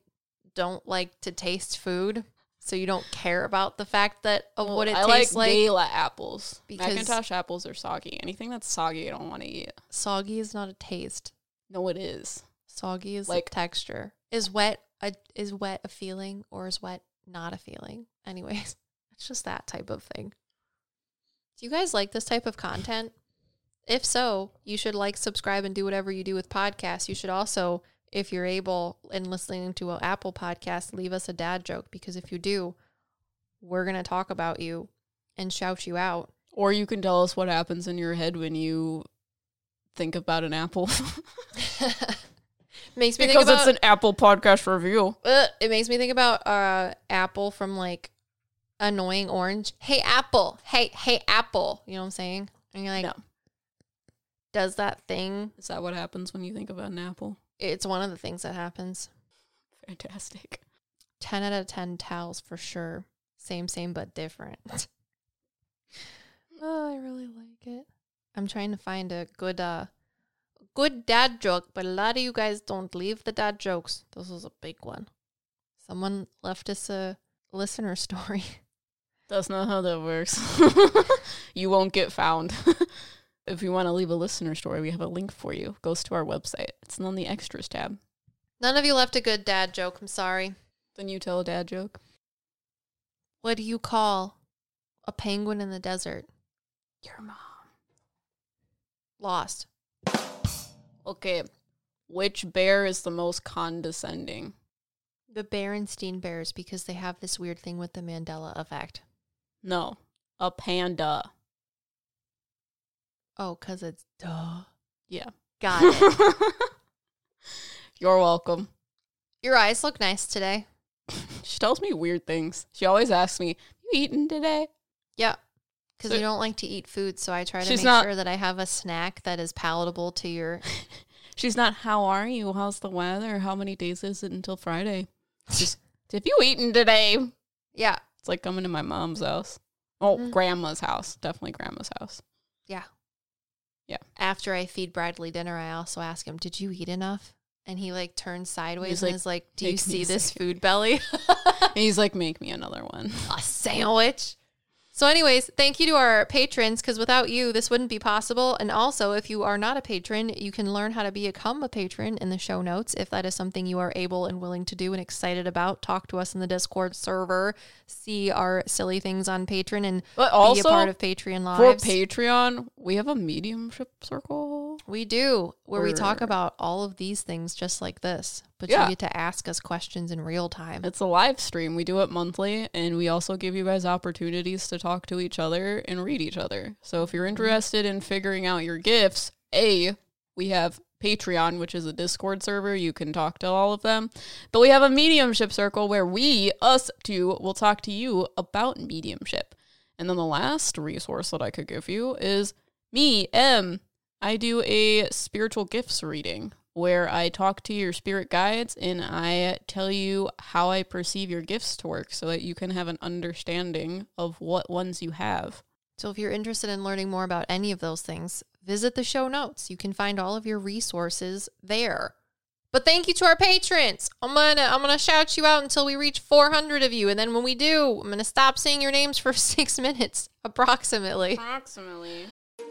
don't like to taste food, so you don't care about the fact that of Well, what it I tastes like like. Gala apples. Because- McIntosh apples are soggy. Anything that's soggy, I don't want to eat. Soggy is not a taste. No, it is. Soggy is Like- like texture. Is wet a is wet a feeling or is wet not a feeling? Anyways, it's just that type of thing. Do you guys like this type of content? If so, you should like, subscribe, and do whatever you do with podcasts. You should also, if you're able and listening to an Apple podcast, leave us a dad joke because if you do, we're gonna talk about you and shout you out. Or you can tell us what happens in your head when you think about an apple. makes me because think about, it's an Apple podcast review. Uh, it makes me think about uh Apple from like annoying orange. Hey Apple. Hey hey Apple. You know what I'm saying? And you're like, No. does that thing? Is that what happens when you think about an apple? It's one of the things that happens. Fantastic. Ten out of ten towels for sure. Same same but different. oh, I really like it. I'm trying to find a good uh good dad joke, but a lot of you guys don't leave the dad jokes. This is a big one. Someone left us a listener story. That's not how that works. you won't get found. if you want to leave a listener story, we have a link for you. Goes to our website. It's on the extras tab. None of you left a good dad joke. I'm sorry. Then you tell a dad joke. What do you call a penguin in the desert? Your mom. Lost. Okay. Which bear is the most condescending? The Berenstein Bears because they have this weird thing with the Mandela effect. No. A panda. Oh, because it's duh. Yeah. Got it. You're welcome. Your eyes look nice today. She tells me weird things. She always asks me, You eaten today? Yeah. Because So- you don't like to eat food, so I try to make not- sure that I have a snack that is palatable to your. She's not, How are you? How's the weather? How many days is it until Friday? Just, Have you eaten today? Yeah. It's like coming to my mom's house. Oh, Mhm. grandma's house. Definitely grandma's house. Yeah. Yeah. After I feed Bradley dinner, I also ask him, Did you eat enough? and he like turns sideways He's and like, is like, "Do you see this second." food belly? And he's like, make me another one. a sandwich." So, anyways, thank you to our patrons because without you, this wouldn't be possible. And also, if you are not a patron, you can learn how to become a patron in the show notes if that is something you are able and willing to do and excited about. Talk to us in the Discord server, see our silly things on Patreon, and But be a part of Patreon For. Patreon, we have a mediumship circle. We do where we talk about all of these things just like this, but Yeah. you get to ask us questions in real time. It's a live stream. We do it monthly, and we also give you guys opportunities to talk to each other and read each other. So if you're mm-hmm. interested in figuring out your gifts, A, we have Patreon, which is a Discord server. You can talk to all of them. But we have a mediumship circle where we, us two, will talk to you about mediumship. And then the last resource that I could give you is me, M. I do a spiritual gifts reading where I talk to your spirit guides and I tell you how I perceive your gifts to work so that you can have an understanding of what ones you have. So if you're interested in learning more about any of those things, visit the show notes. You can find all of your resources there. But thank you to our patrons. I'm gonna I'm gonna shout you out until we reach 400 of you, and then when we do, I'm gonna stop saying your names for six minutes approximately. Approximately.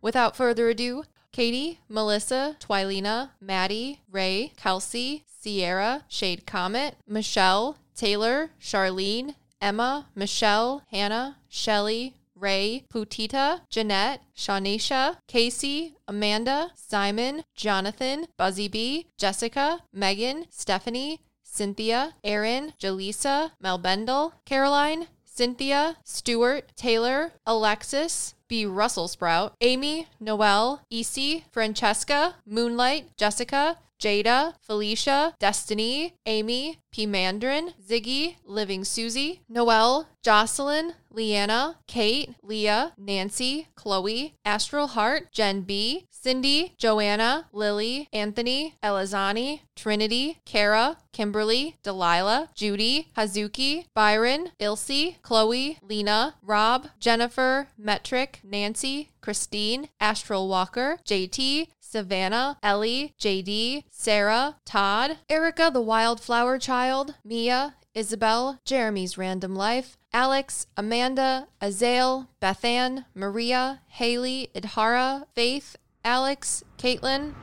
Without further ado, Katie, Melissa, Twilina, Maddie, Ray, Kelsey, Sierra, Shade Comet, Michelle, Taylor, Charlene, Emma, Michelle, Hannah, Shelly, Ray, Putita, Jeanette, Shawnisha, Casey, Amanda, Simon, Jonathan, Buzzy B, Jessica, Megan, Stephanie, Cynthia, Erin, Jaleesa, Mel Bendel, Caroline, Cynthia, Stuart, Taylor, Alexis, B. Russell Sprout, Amy, Noelle, Easy, Francesca, Moonlight, Jessica, Jada, Felicia, Destiny, Amy, P. Mandarin, Ziggy, Living Susie, Noelle, Jocelyn, Leanna, Kate, Leah, Nancy, Chloe, Astral Heart, Jen B, Cindy, Joanna, Lily, Anthony, Elizani, Trinity, Kara, Kimberly, Delilah, Judy, Hazuki, Byron, Ilse, Chloe, Lena, Rob, Jennifer, Metric, Nancy, Christine, Astral Walker, JT, Savannah, Ellie, JD, Sarah, Todd, Erica the Wildflower Child, Mia, Isabel, Jeremy's Random Life, Alex, Amanda, Azale, Bethan, Maria, Haley, Idhara, Faith, Alex, Caitlin,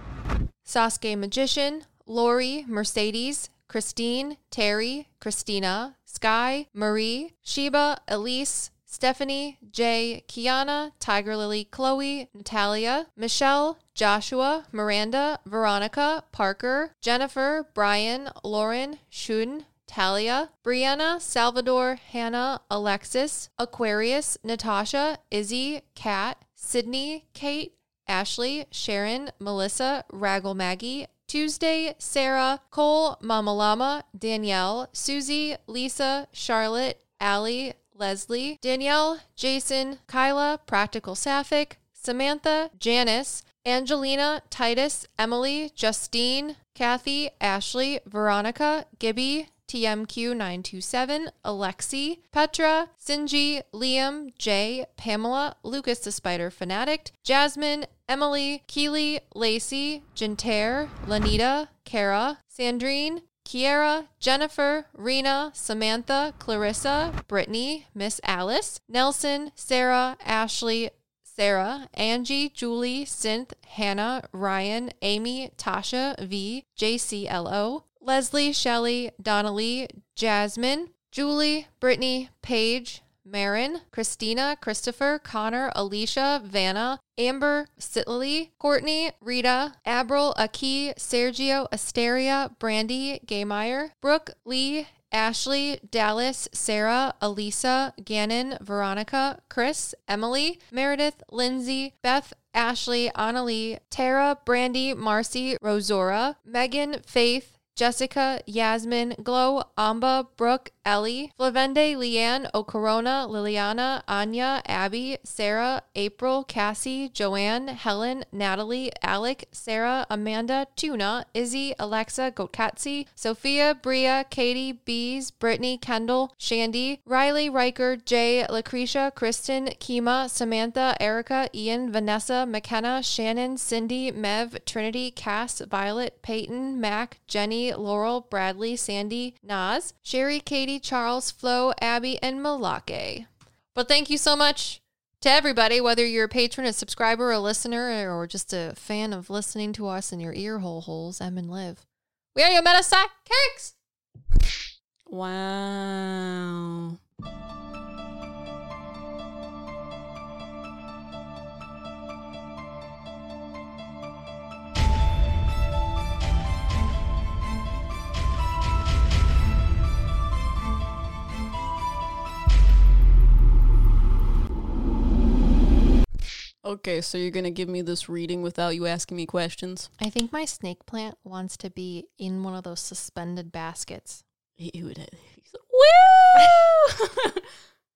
Sasuke Magician, Lori, Mercedes, Christine, Terry, Christina, Sky, Marie, Sheba, Elise, Stephanie, Jay, Kiana, Tiger Lily, Chloe, Natalia, Michelle, Joshua, Miranda, Veronica, Parker, Jennifer, Brian, Lauren, Shun, Talia, Brianna, Salvador, Hannah, Alexis, Aquarius, Natasha, Izzy, Kat, Sydney, Kate, Ashley, Sharon, Melissa, Raggle Maggie, Tuesday, Sarah, Cole, Mama Llama, Danielle, Susie, Lisa, Charlotte, Allie, Leslie, Danielle, Jason, Kyla, Practical Sapphic, Samantha, Janice, Angelina, Titus, Emily, Justine, Kathy, Ashley, Veronica, Gibby, TMQ927, Alexi, Petra, Sinji, Liam, Jay, Pamela, Lucas the Spider Fanatic, Jasmine, Emily, Keely, Lacey, Jinter, Lanita, Kara, Sandrine, Kiera, Jennifer, Rena, Samantha, Clarissa, Brittany, Miss Alice, Nelson, Sarah, Ashley, Sarah, Angie, Julie, Synth, Hannah, Ryan, Amy, Tasha, V, JCLO, Leslie, Shelley, Donnelly, Jasmine, Julie, Brittany, Paige, Marin, Christina, Christopher, Connor, Alicia, Vanna, Amber, Sitley, Courtney, Rita, Abril, Aki, Sergio, Asteria, Brandy, Gaymeyer, Brooke, Lee, Ashley, Dallas, Sarah, Elisa, Gannon, Veronica, Chris, Emily, Meredith, Lindsay, Beth, Ashley, Annalie, Tara, Brandy, Marcy, Rosora, Megan, Faith, Jessica, Yasmin, Glow, Amba, Brooke, Ellie, Flavende, Leanne, Ocorona, Liliana, Anya, Abby, Sarah, April, Cassie, Joanne, Helen, Natalie, Alec, Sarah, Amanda, Tuna, Izzy, Alexa, Gotkatsi, Sophia, Bria, Katie, Bees, Brittany, Kendall, Shandy, Riley, Riker, Jay, Lucretia, Kristen, Kima, Samantha, Erica, Ian, Vanessa, McKenna, Shannon, Cindy, Mev, Trinity, Cass, Violet, Peyton, Mac, Jenny, Laurel, Bradley, Sandy, Naz, Sherry, Katie, Charles, Flo, Abby, and Malake. But thank you so much to everybody, whether you're a patron, a subscriber, a listener, or just a fan of listening to us in your ear hole holes, Em and Liv. We are your Metastack Cakes! Wow. Okay, so you're gonna give me this reading without you asking me questions? I think my snake plant wants to be in one of those suspended baskets. He would. He's, Woo!